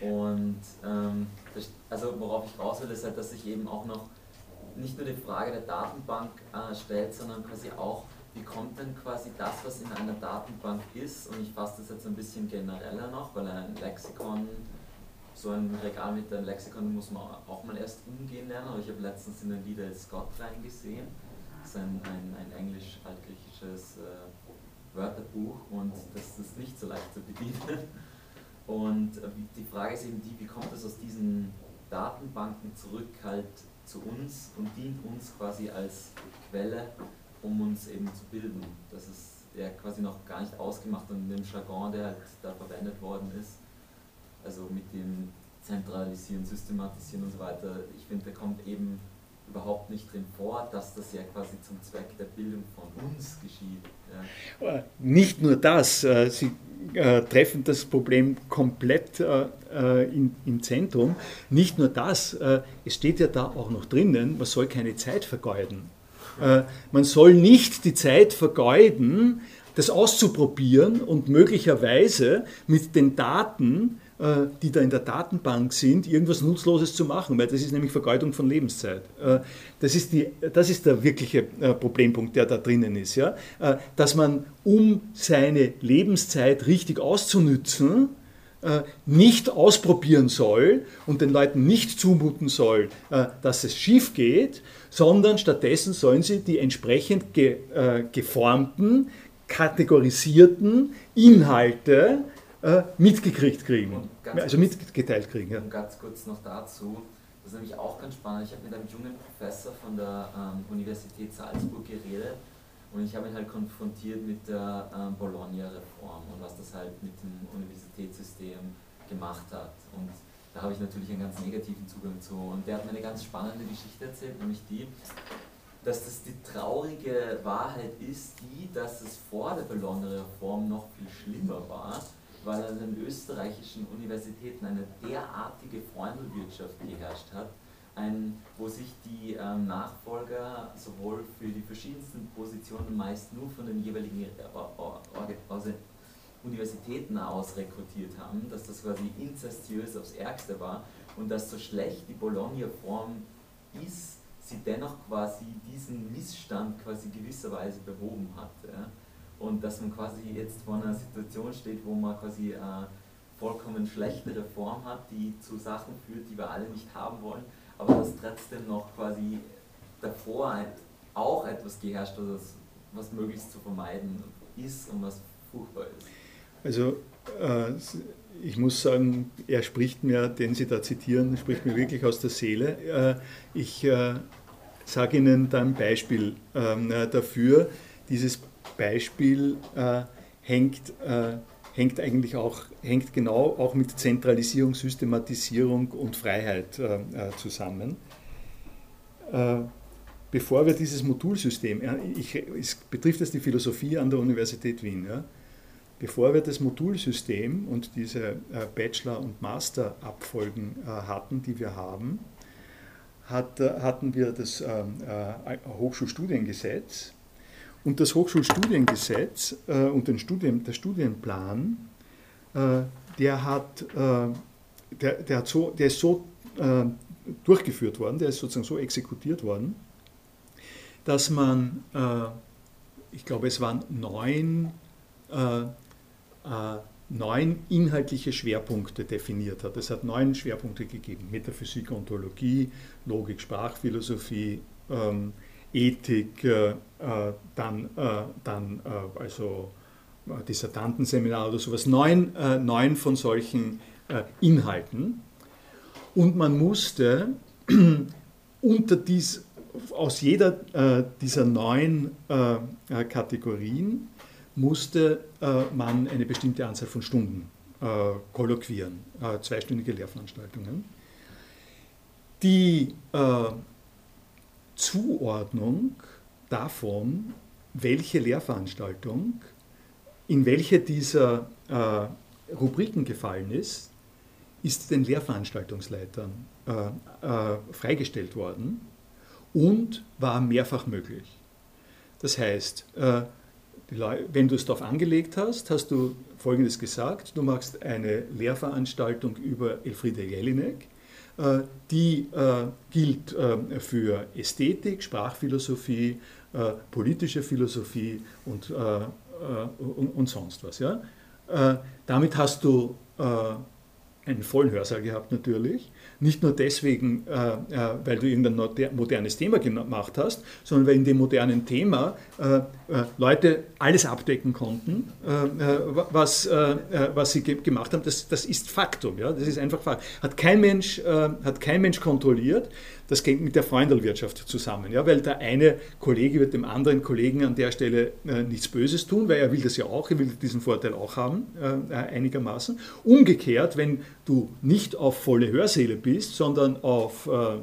Und ähm, das, also worauf ich raus will, ist halt, dass sich eben auch noch nicht nur die Frage der Datenbank äh, stellt, sondern quasi auch, wie kommt denn quasi das, was in einer Datenbank ist, und ich fasse das jetzt ein bisschen genereller noch, weil ein Lexikon, so ein Regal mit einem Lexikon muss man auch mal erst umgehen lernen, aber ich habe letztens in den Lieder Scott reingesehen, das ist ein, ein, ein englisch-altgriechisches äh, Wörterbuch und das ist nicht so leicht zu bedienen. Und äh, die Frage ist eben die, wie kommt es aus diesen Datenbanken zurück? Halt zu uns und dient uns quasi als Quelle, um uns eben zu bilden. Das ist ja quasi noch gar nicht ausgemacht und in dem Jargon, der halt da verwendet worden ist, also mit dem Zentralisieren, Systematisieren und so weiter, ich finde, der kommt eben überhaupt nicht drin vor, dass das ja quasi zum Zweck der Bildung von uns geschieht. Ja. Nicht nur das, äh, Sie äh, treffen das Problem komplett äh, in, im Zentrum. Nicht nur das, es steht ja da auch noch drinnen, man soll keine Zeit vergeuden. Man soll nicht die Zeit vergeuden, das auszuprobieren und möglicherweise mit den Daten, äh, die da in der Datenbank sind, irgendwas Nutzloses zu machen, weil das ist nämlich Vergeudung von Lebenszeit. Äh, das ist, die, das ist der wirkliche äh, Problempunkt, der da drinnen ist. Ja? Dass man, um seine Lebenszeit richtig auszunützen, nicht ausprobieren soll und den Leuten nicht zumuten soll, dass es schief geht, sondern stattdessen sollen sie die entsprechend geformten, kategorisierten Inhalte äh, mitgekriegt kriegen. Also mitgeteilt kriegen. Ja. Und ganz kurz noch dazu, das ist nämlich auch ganz spannend. Ich habe mit einem jungen Professor von der ähm, Universität Salzburg geredet und ich habe ihn halt konfrontiert mit der ähm, Bologna-Reform und was das halt mit dem Universitätssystem gemacht hat. Und da habe ich natürlich einen ganz negativen Zugang zu. Und der hat mir eine ganz spannende Geschichte erzählt, nämlich die, dass das die traurige Wahrheit ist, die, dass es vor der Bologna-Reform noch viel schlimmer war, weil an den österreichischen Universitäten eine derartige Freundelwirtschaft geherrscht hat, ein, wo sich die ähm, Nachfolger sowohl für die verschiedensten Positionen meist nur von den jeweiligen äh, also Universitäten aus rekrutiert haben, dass das quasi inzestiös aufs Ärgste war und dass so schlecht die Bologna-Form ist, sie dennoch quasi diesen Missstand quasi gewisserweise behoben hat. Ja? Und dass man quasi jetzt vor einer Situation steht, wo man quasi eine vollkommen schlechte Reform hat, die zu Sachen führt, die wir alle nicht haben wollen, aber dass trotzdem noch quasi davor auch etwas geherrscht hat, was, möglichst zu vermeiden ist und was furchtbar ist. Also äh, ich muss sagen, er spricht mir, den Sie da zitieren, spricht mir wirklich aus der Seele. Äh, ich äh, sage Ihnen da ein Beispiel ähm, dafür. Dieses Beispiel hängt, hängt eigentlich auch, hängt genau auch mit Zentralisierung, Systematisierung und Freiheit zusammen. Bevor wir dieses Modulsystem, ich, es betrifft das die Philosophie an der Universität Wien, ja, Bevor wir das Modulsystem und diese äh, Bachelor- und Master-Abfolgen äh, hatten, die wir haben, hatten wir das ähm, äh, Hochschulstudiengesetz. Und das Hochschulstudiengesetz und den Studien, der Studienplan, der, hat, der, der, hat so, der ist so durchgeführt worden, der ist sozusagen so exekutiert worden, dass man, ich glaube, es waren neun äh, neun inhaltliche Schwerpunkte definiert hat. Es hat neun Schwerpunkte gegeben. Metaphysik, Ontologie, Logik, Sprachphilosophie, ähm, Ethik, äh, äh dann, äh, dann äh, also Dissertantenseminar oder sowas. Neun, neun von solchen Inhalten. Und man musste unter dies, aus jeder dieser neun Kategorien musste man eine bestimmte Anzahl von Stunden kolloquieren, zweistündige Lehrveranstaltungen. Die Zuordnung davon, welche Lehrveranstaltung in welche dieser äh, Rubriken gefallen ist, ist den Lehrveranstaltungsleitern äh, freigestellt worden und war mehrfach möglich. Das heißt, wenn du es darauf angelegt hast, hast du Folgendes gesagt. Du machst eine Lehrveranstaltung über Elfriede Jelinek. Äh, die äh, gilt äh, für Ästhetik, Sprachphilosophie, politische Philosophie und, und sonst was. Damit hast du einen vollen Hörsaal gehabt natürlich. Nicht nur deswegen, äh, äh, weil du irgendein modernes Thema gemacht hast, sondern weil in dem modernen Thema äh, Leute alles abdecken konnten, was, was sie gemacht haben. Das, das ist Faktum. Ja? Das ist einfach Fakt. Hat kein Mensch, hat kein Mensch kontrolliert. Das geht mit der Freundelwirtschaft zusammen, ja? weil der eine Kollege wird dem anderen Kollegen an der Stelle äh, nichts Böses tun, weil er will das ja auch, er will diesen Vorteil auch haben, äh, einigermaßen. Umgekehrt, wenn du nicht auf volle Hörsäle bist, sondern auf äh,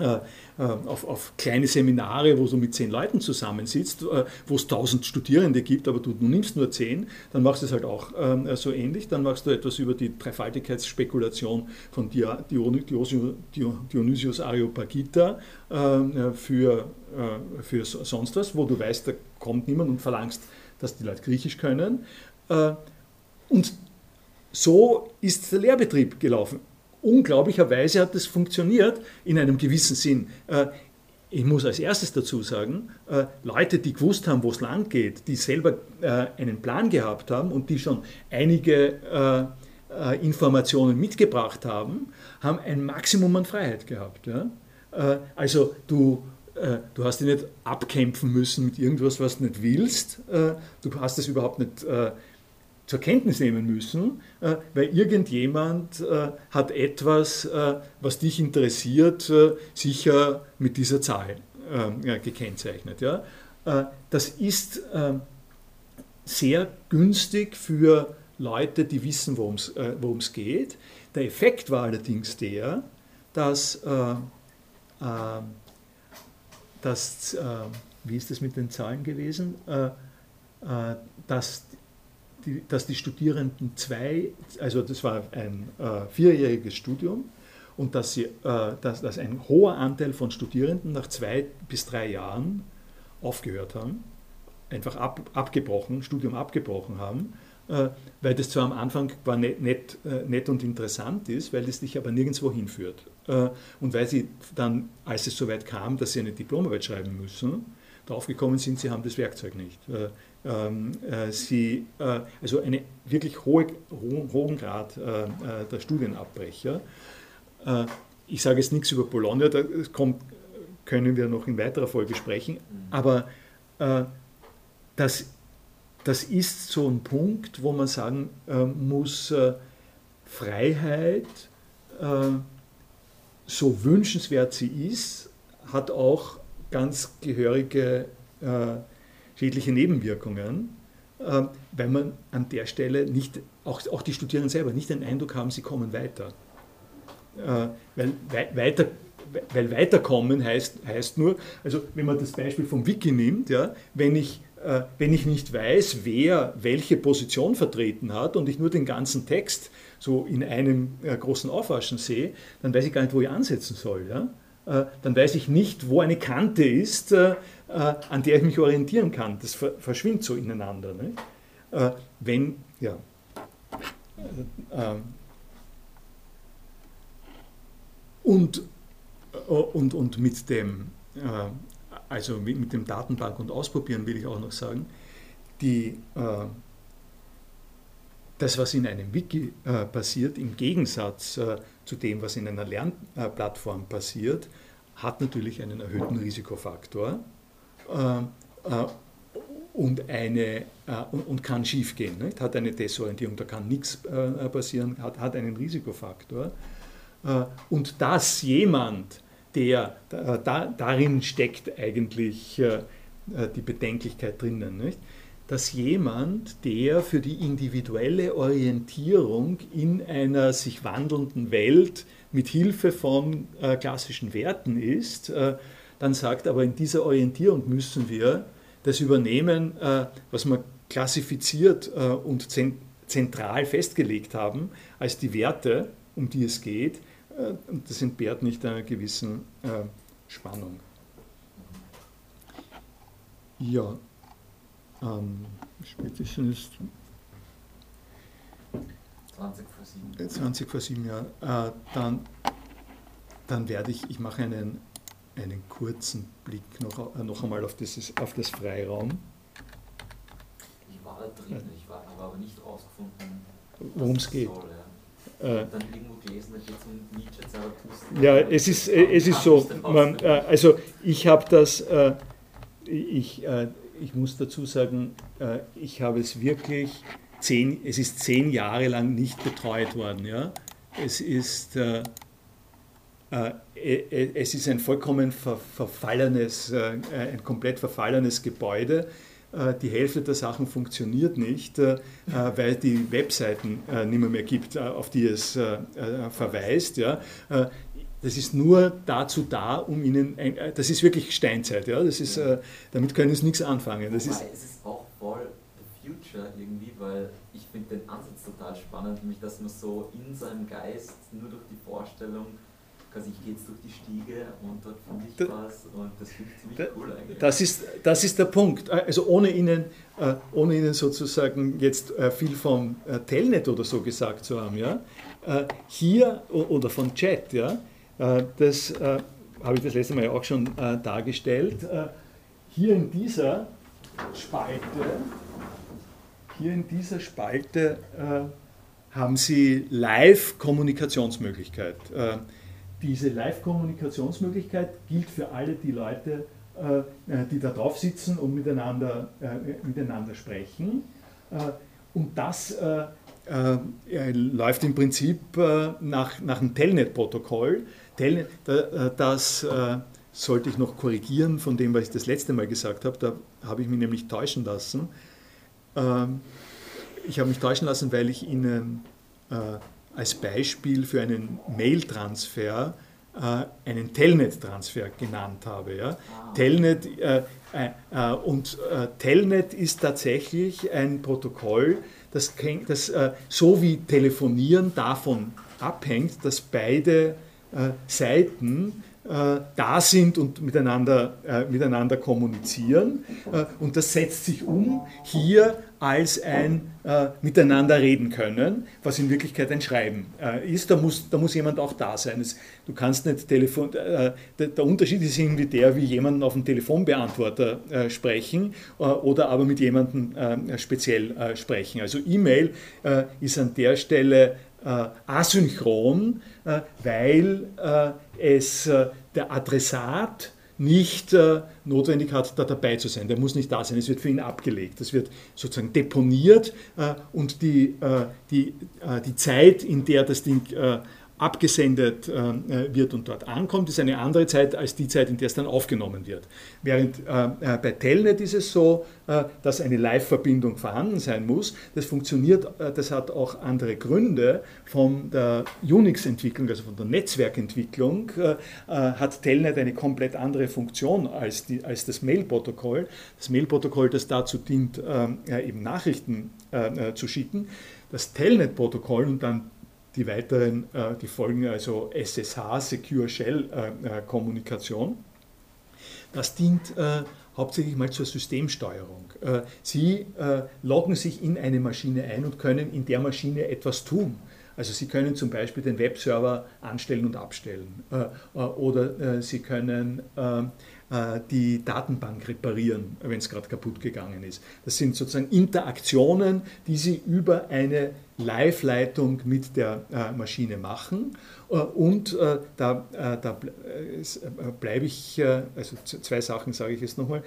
äh, äh, auf, auf, kleine Seminare, wo du mit zehn Leuten zusammensitzt, äh, wo es tausend Studierende gibt, aber du, du, nimmst nur zehn, dann machst du es halt auch ähm, so ähnlich. Dann machst du etwas über die Dreifaltigkeitsspekulation von Dionysius Areopagita ähm, für, für sonst was, wo du weißt, da kommt niemand und verlangst, dass die Leute Griechisch können. Und so ist der Lehrbetrieb gelaufen unglaublicherweise hat das funktioniert in einem gewissen Sinn. Äh, ich muss als erstes dazu sagen, äh, Leute, die gewusst haben, wo es lang geht, die selber äh, einen Plan gehabt haben und die schon einige Informationen mitgebracht haben, haben ein Maximum an Freiheit gehabt. Also du, du hast dich nicht abkämpfen müssen mit irgendwas, was du nicht willst. Du hast es überhaupt nicht zur Kenntnis nehmen müssen, äh, weil irgendjemand äh, hat etwas, äh, was dich interessiert, sicher mit dieser Zahl gekennzeichnet. Das ist sehr günstig für Leute, die wissen, worum es geht. Der Effekt war allerdings der, dass dass, äh, wie ist das mit den Zahlen gewesen, dass die, dass die Studierenden zwei, also das war ein äh, vierjähriges Studium, und dass, sie, äh, dass, dass ein hoher Anteil von Studierenden nach zwei bis drei Jahren aufgehört haben, einfach ab, abgebrochen, Studium abgebrochen haben, äh, weil das zwar am Anfang zwar nett, nett, äh, nett, und interessant ist, weil es dich aber nirgendwo hinführt. Äh, und weil sie dann, als es soweit kam, dass sie eine Diplomarbeit schreiben müssen, draufgekommen sind, sie haben das Werkzeug nicht. Ähm, sie, also einen wirklich hohe, hohen Grad der Studienabbrecher. Ich sage jetzt nichts über Bologna, da kommt, können wir noch in weiterer Folge sprechen, mhm. aber das das ist so ein Punkt, wo man sagen äh, muss, äh, Freiheit, äh, so wünschenswert sie ist, hat auch ganz gehörige äh, schädliche Nebenwirkungen, äh, weil man an der Stelle nicht, auch, auch die Studierenden selber, nicht den Eindruck haben, sie kommen weiter. Äh, weil wei weiter weil weiterkommen heißt, heißt nur, also wenn man das Beispiel vom Wiki nimmt, ja, wenn ich äh, wenn ich nicht weiß, wer welche Position vertreten hat und ich nur den ganzen Text so in einem äh, großen Aufwaschen sehe, dann weiß ich gar nicht, wo ich ansetzen soll. Ja? Äh, dann weiß ich nicht, wo eine Kante ist, an der ich mich orientieren kann. Das verschwindet so ineinander. Nicht? Wenn, ja. Und, und, und mit dem also mit dem Datenbank und Ausprobieren will ich auch noch sagen, die, äh, das, was in einem Wiki äh, passiert, im Gegensatz äh, zu dem, was in einer Lernplattform passiert, hat natürlich einen erhöhten Risikofaktor äh, äh, und, eine, äh, und, und, kann schiefgehen. Nicht? Hat eine Desorientierung, da kann nichts passieren, hat, hat einen Risikofaktor. und dass jemand der, da, darin steckt eigentlich die Bedenklichkeit drinnen. Nicht? Dass jemand, der für die individuelle Orientierung in einer sich wandelnden Welt mit Hilfe von äh, klassischen Werten ist, äh, dann sagt, aber in dieser Orientierung müssen wir das übernehmen, äh, was wir klassifiziert äh, und zentral festgelegt haben, als die Werte, um die es geht, äh, und das entbehrt nicht einer gewissen äh, Spannung. Ja, ähm, spätestens ist 20 vor 7. 20 vor 7, ja. Äh, dann, dann werde ich, ich mache einen, einen kurzen Blick noch, äh, noch einmal auf, dieses, auf das Freiraum. Ich war da drin, ich war, habe aber nicht rausgefunden, worum es geht. Soll, ja. Äh, dann irgendwo gelesen, da geht es um Nietzsche, Zarathustra. Ja, es ist, es ist so, man, äh, also ich habe das, äh, ich, ich muss dazu sagen, ich habe es wirklich zehn, es ist zehn Jahre lang nicht betreut worden. Ja? Es ist, es ist ein vollkommen verfallenes, ein komplett verfallenes Gebäude äh, die Hälfte der Sachen funktioniert nicht, äh, äh, weil die Webseiten nicht mehr gibt, auf die es verweist. Das ist nur dazu da, um ihnen, das ist wirklich Steinzeit, ja? das ist, damit können sie nichts anfangen. Das ist, es ist auch voll the future irgendwie, weil ich finde den Ansatz total spannend, nämlich dass man so in seinem Geist nur durch die Vorstellung quasi ich gehe jetzt durch die Stiege und dort finde ich was und das finde ich ziemlich cool eigentlich. Das ist, das ist der Punkt. Also ohne Ihnen, äh, ohne Ihnen sozusagen jetzt äh, viel vom äh, Telnet oder so gesagt zu haben, ja, hier oder von Chat, ja, das habe ich das letzte Mal auch schon dargestellt, hier in dieser Spalte, hier in dieser Spalte haben Sie Live-Kommunikationsmöglichkeit. Diese Live-Kommunikationsmöglichkeit gilt für alle die Leute, äh, äh, die da drauf sitzen und miteinander, äh, miteinander sprechen. Und das läuft im Prinzip nach, nach dem Telnet-Protokoll. Telnet, das sollte ich noch korrigieren von dem, was ich das letzte Mal gesagt habe. Da habe ich mich nämlich täuschen lassen. Ähm, ich habe mich täuschen lassen, weil ich Ihnen als Beispiel für einen Mail-Transfer einen Telnet-Transfer genannt habe. Ja? Ah. Telnet, äh, äh, und äh, Telnet ist tatsächlich ein Protokoll, das, das so wie Telefonieren davon abhängt, dass beide Seiten äh, da sind und miteinander, äh, miteinander kommunizieren. Äh, und das setzt sich um hier als ein äh, Miteinander reden können, was in Wirklichkeit ein Schreiben äh, ist. Da muss, da muss jemand auch da sein. Es, du kannst nicht Telefon. Äh, der, der, Unterschied ist irgendwie der, wie jemanden auf dem Telefonbeantworter sprechen oder aber mit jemandem speziell sprechen. Also E-Mail ist an der Stelle asynchron, weil es der Adressat nicht äh, notwendig hat, da dabei zu sein. Der muss nicht da sein. Es wird für ihn abgelegt. Es wird sozusagen deponiert äh, und die, äh, die, äh, die Zeit, in der das Ding äh, abgesendet äh, wird und dort ankommt, ist eine andere Zeit als die Zeit, in der es dann aufgenommen wird. Während äh, äh, bei Telnet ist es so, dass eine Live-Verbindung vorhanden sein muss. Das funktioniert, das hat auch andere Gründe. Von der Unix-Entwicklung, also von der Netzwerkentwicklung, hat Telnet eine komplett andere Funktion als, die, als das Mail-Protokoll. Das Mail-Protokoll, das dazu dient, eben Nachrichten zu schicken. Das Telnet-Protokoll und dann die weiteren, äh, die folgen also SSH, Secure Shell äh, äh, Kommunikation. Das dient hauptsächlich mal zur Systemsteuerung. Sie loggen sich in eine Maschine ein und können in der Maschine etwas tun. Also Sie können zum Beispiel den Webserver anstellen und abstellen oder Sie können äh, die Datenbank reparieren, wenn es gerade kaputt gegangen ist. Das sind sozusagen Interaktionen, die Sie über eine Live-Leitung mit der äh, Maschine machen. Äh, und da, da bleibe ich, also zwei Sachen sage ich jetzt nochmal.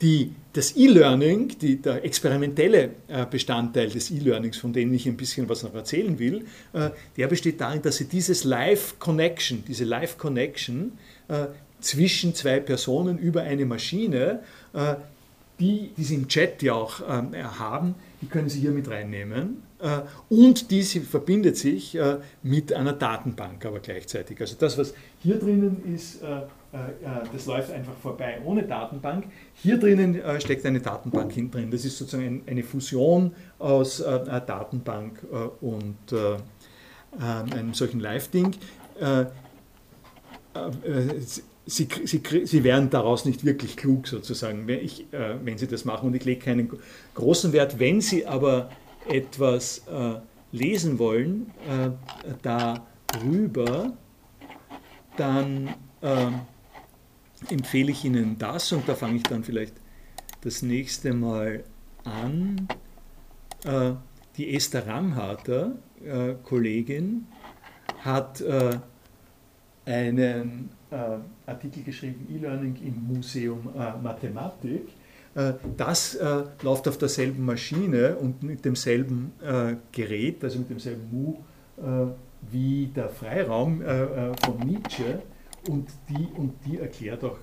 Die, das E-Learning, der experimentelle Bestandteil des E-Learnings, von dem ich ein bisschen was noch erzählen will, der besteht darin, dass Sie dieses Live-Connection, diese Live-Connection zwischen zwei Personen über eine Maschine, äh, die, die Sie im Chat ja auch ähm, haben, die können Sie hier mit reinnehmen. Äh, und diese verbindet sich äh, mit einer Datenbank aber gleichzeitig. Also das, was hier drinnen ist, das läuft einfach vorbei ohne Datenbank. Hier drinnen steckt eine Datenbank hinten drin. Das ist sozusagen eine Fusion aus Datenbank und einem solchen Live-Ding Sie, sie, sie werden daraus nicht wirklich klug sozusagen, wenn, ich, äh, wenn Sie das machen. Und ich lege keinen großen Wert. Wenn Sie aber etwas äh, lesen wollen äh, darüber, dann äh, empfehle ich Ihnen das und da fange ich dann vielleicht das nächste Mal an. Äh, die Esther Ramharter, äh, Kollegin, hat einen äh, Artikel geschrieben, E-Learning im Museum äh, Mathematik. Äh, das äh, läuft auf derselben Maschine und mit demselben äh, Gerät, also mit demselben Mu äh, wie der Freiraum von Nietzsche. Und die, und die erklärt auch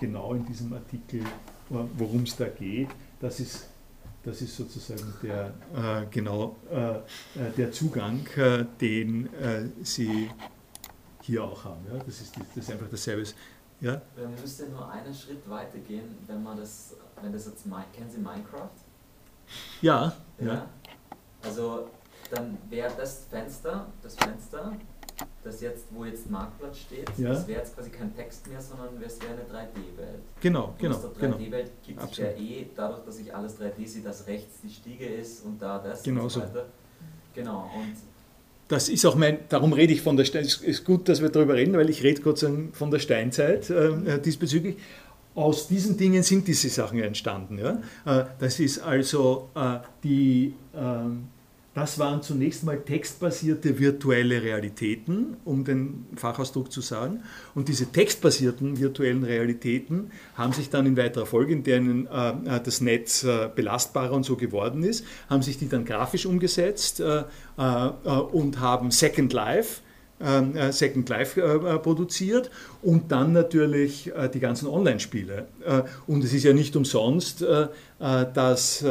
genau in diesem Artikel, worum es da geht. Das ist das ist sozusagen der, äh, genau äh, der Zugang, äh, den Sie hier auch haben. Ja? Das, ist, das ist einfach dasselbe. Ja? Man müsste nur einen Schritt weiter gehen, wenn man das, wenn das jetzt, kennen Sie Minecraft? Ja. ja. ja. Also dann wäre das Fenster, das Fenster, das jetzt, wo jetzt Marktplatz steht, ja. das wäre jetzt quasi kein Text mehr, sondern es wäre eine 3D-Welt. Genau, genau. Aus der 3D-Welt genau. gibt es ja eh, dadurch, dass ich alles 3D sehe, dass rechts die Stiege ist und da das genau und so weiter. Genau, und das ist auch mein, darum rede ich von der Steinzeit, es ist gut, dass wir darüber reden, weil ich rede kurz von der Steinzeit äh, diesbezüglich. Aus diesen Dingen sind diese Sachen entstanden. Ja? Äh, das ist also äh, die, ähm, das waren zunächst mal textbasierte virtuelle Realitäten, um den Fachausdruck zu sagen. Und diese textbasierten virtuellen Realitäten haben sich dann in weiterer Folge, in denen äh, äh das Netz äh, belastbarer und so geworden ist, haben sich die dann grafisch umgesetzt äh, äh und haben Second Life ähm, äh, Second Life produziert und dann natürlich die ganzen Online-Spiele. Und es ist ja nicht umsonst, dass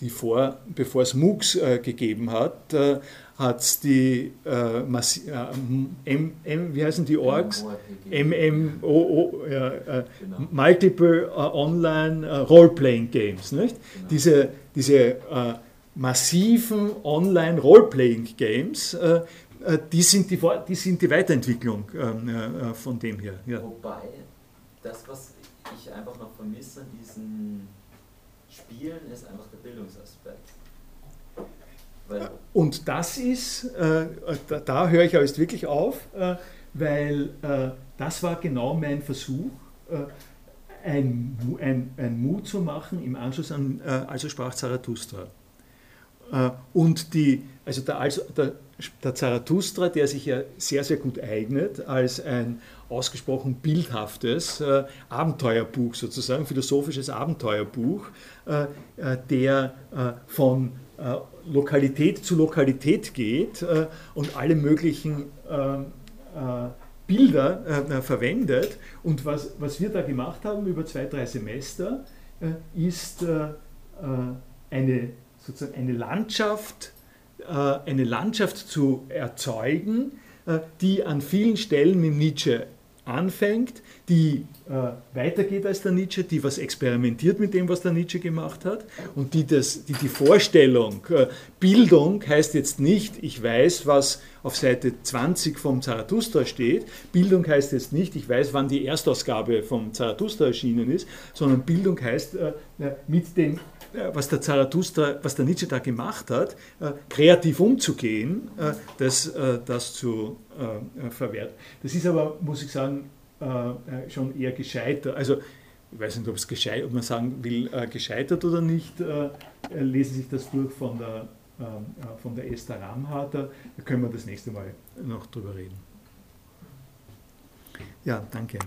die vor, bevor es MOOCs äh, gegeben hat, äh, hat es die äh, M, M, wie heißen die Orgs? MMOO, ja, äh, genau. Multiple Online Role-Playing Games. Nicht? Genau. Diese, diese massiven Online Role-Playing Games, die sind die, die sind die Weiterentwicklung ähm, von dem hier. Ja. Wobei, das, was ich einfach noch vermisse an diesen Spielen, ist einfach der Bildungsaspekt. Weil Und das ist, äh, da, da, höre ich jetzt wirklich auf, äh, weil äh, das war genau mein Versuch, äh, ein, ein, ein Mut zu machen im Anschluss an äh, Also sprach Zarathustra. Äh, und die, also der, also der, der Zarathustra, der sich ja sehr, sehr gut eignet als ein ausgesprochen bildhaftes äh, Abenteuerbuch, sozusagen philosophisches Abenteuerbuch, äh, äh der äh, von äh, Lokalität zu Lokalität geht und alle möglichen Bilder verwendet. Und was, was wir da gemacht haben über zwei, drei Semester, ist eine, sozusagen eine Landschaft, eine Landschaft zu erzeugen, die an vielen Stellen mit Nietzsche anfängt, die äh, weitergeht als der Nietzsche, die was experimentiert mit dem, was der Nietzsche gemacht hat und die, das, die, die Vorstellung, äh, Bildung heißt jetzt nicht, ich weiß, was auf Seite 20 vom Zarathustra steht, Bildung heißt jetzt nicht, ich weiß, wann die Erstausgabe vom Zarathustra erschienen ist, sondern Bildung heißt, äh, äh mit dem was der Zarathustra, was der Nietzsche da gemacht hat, äh, kreativ umzugehen, äh, das, das zu verwerten. Das ist aber, muss ich sagen, schon eher gescheitert. Also ich weiß nicht, ob, es gescheit, ob man sagen will, gescheitert oder nicht, lesen sich das durch von der, von der Esther Ramharter. Da können wir das nächste Mal noch drüber reden. Ja, danke.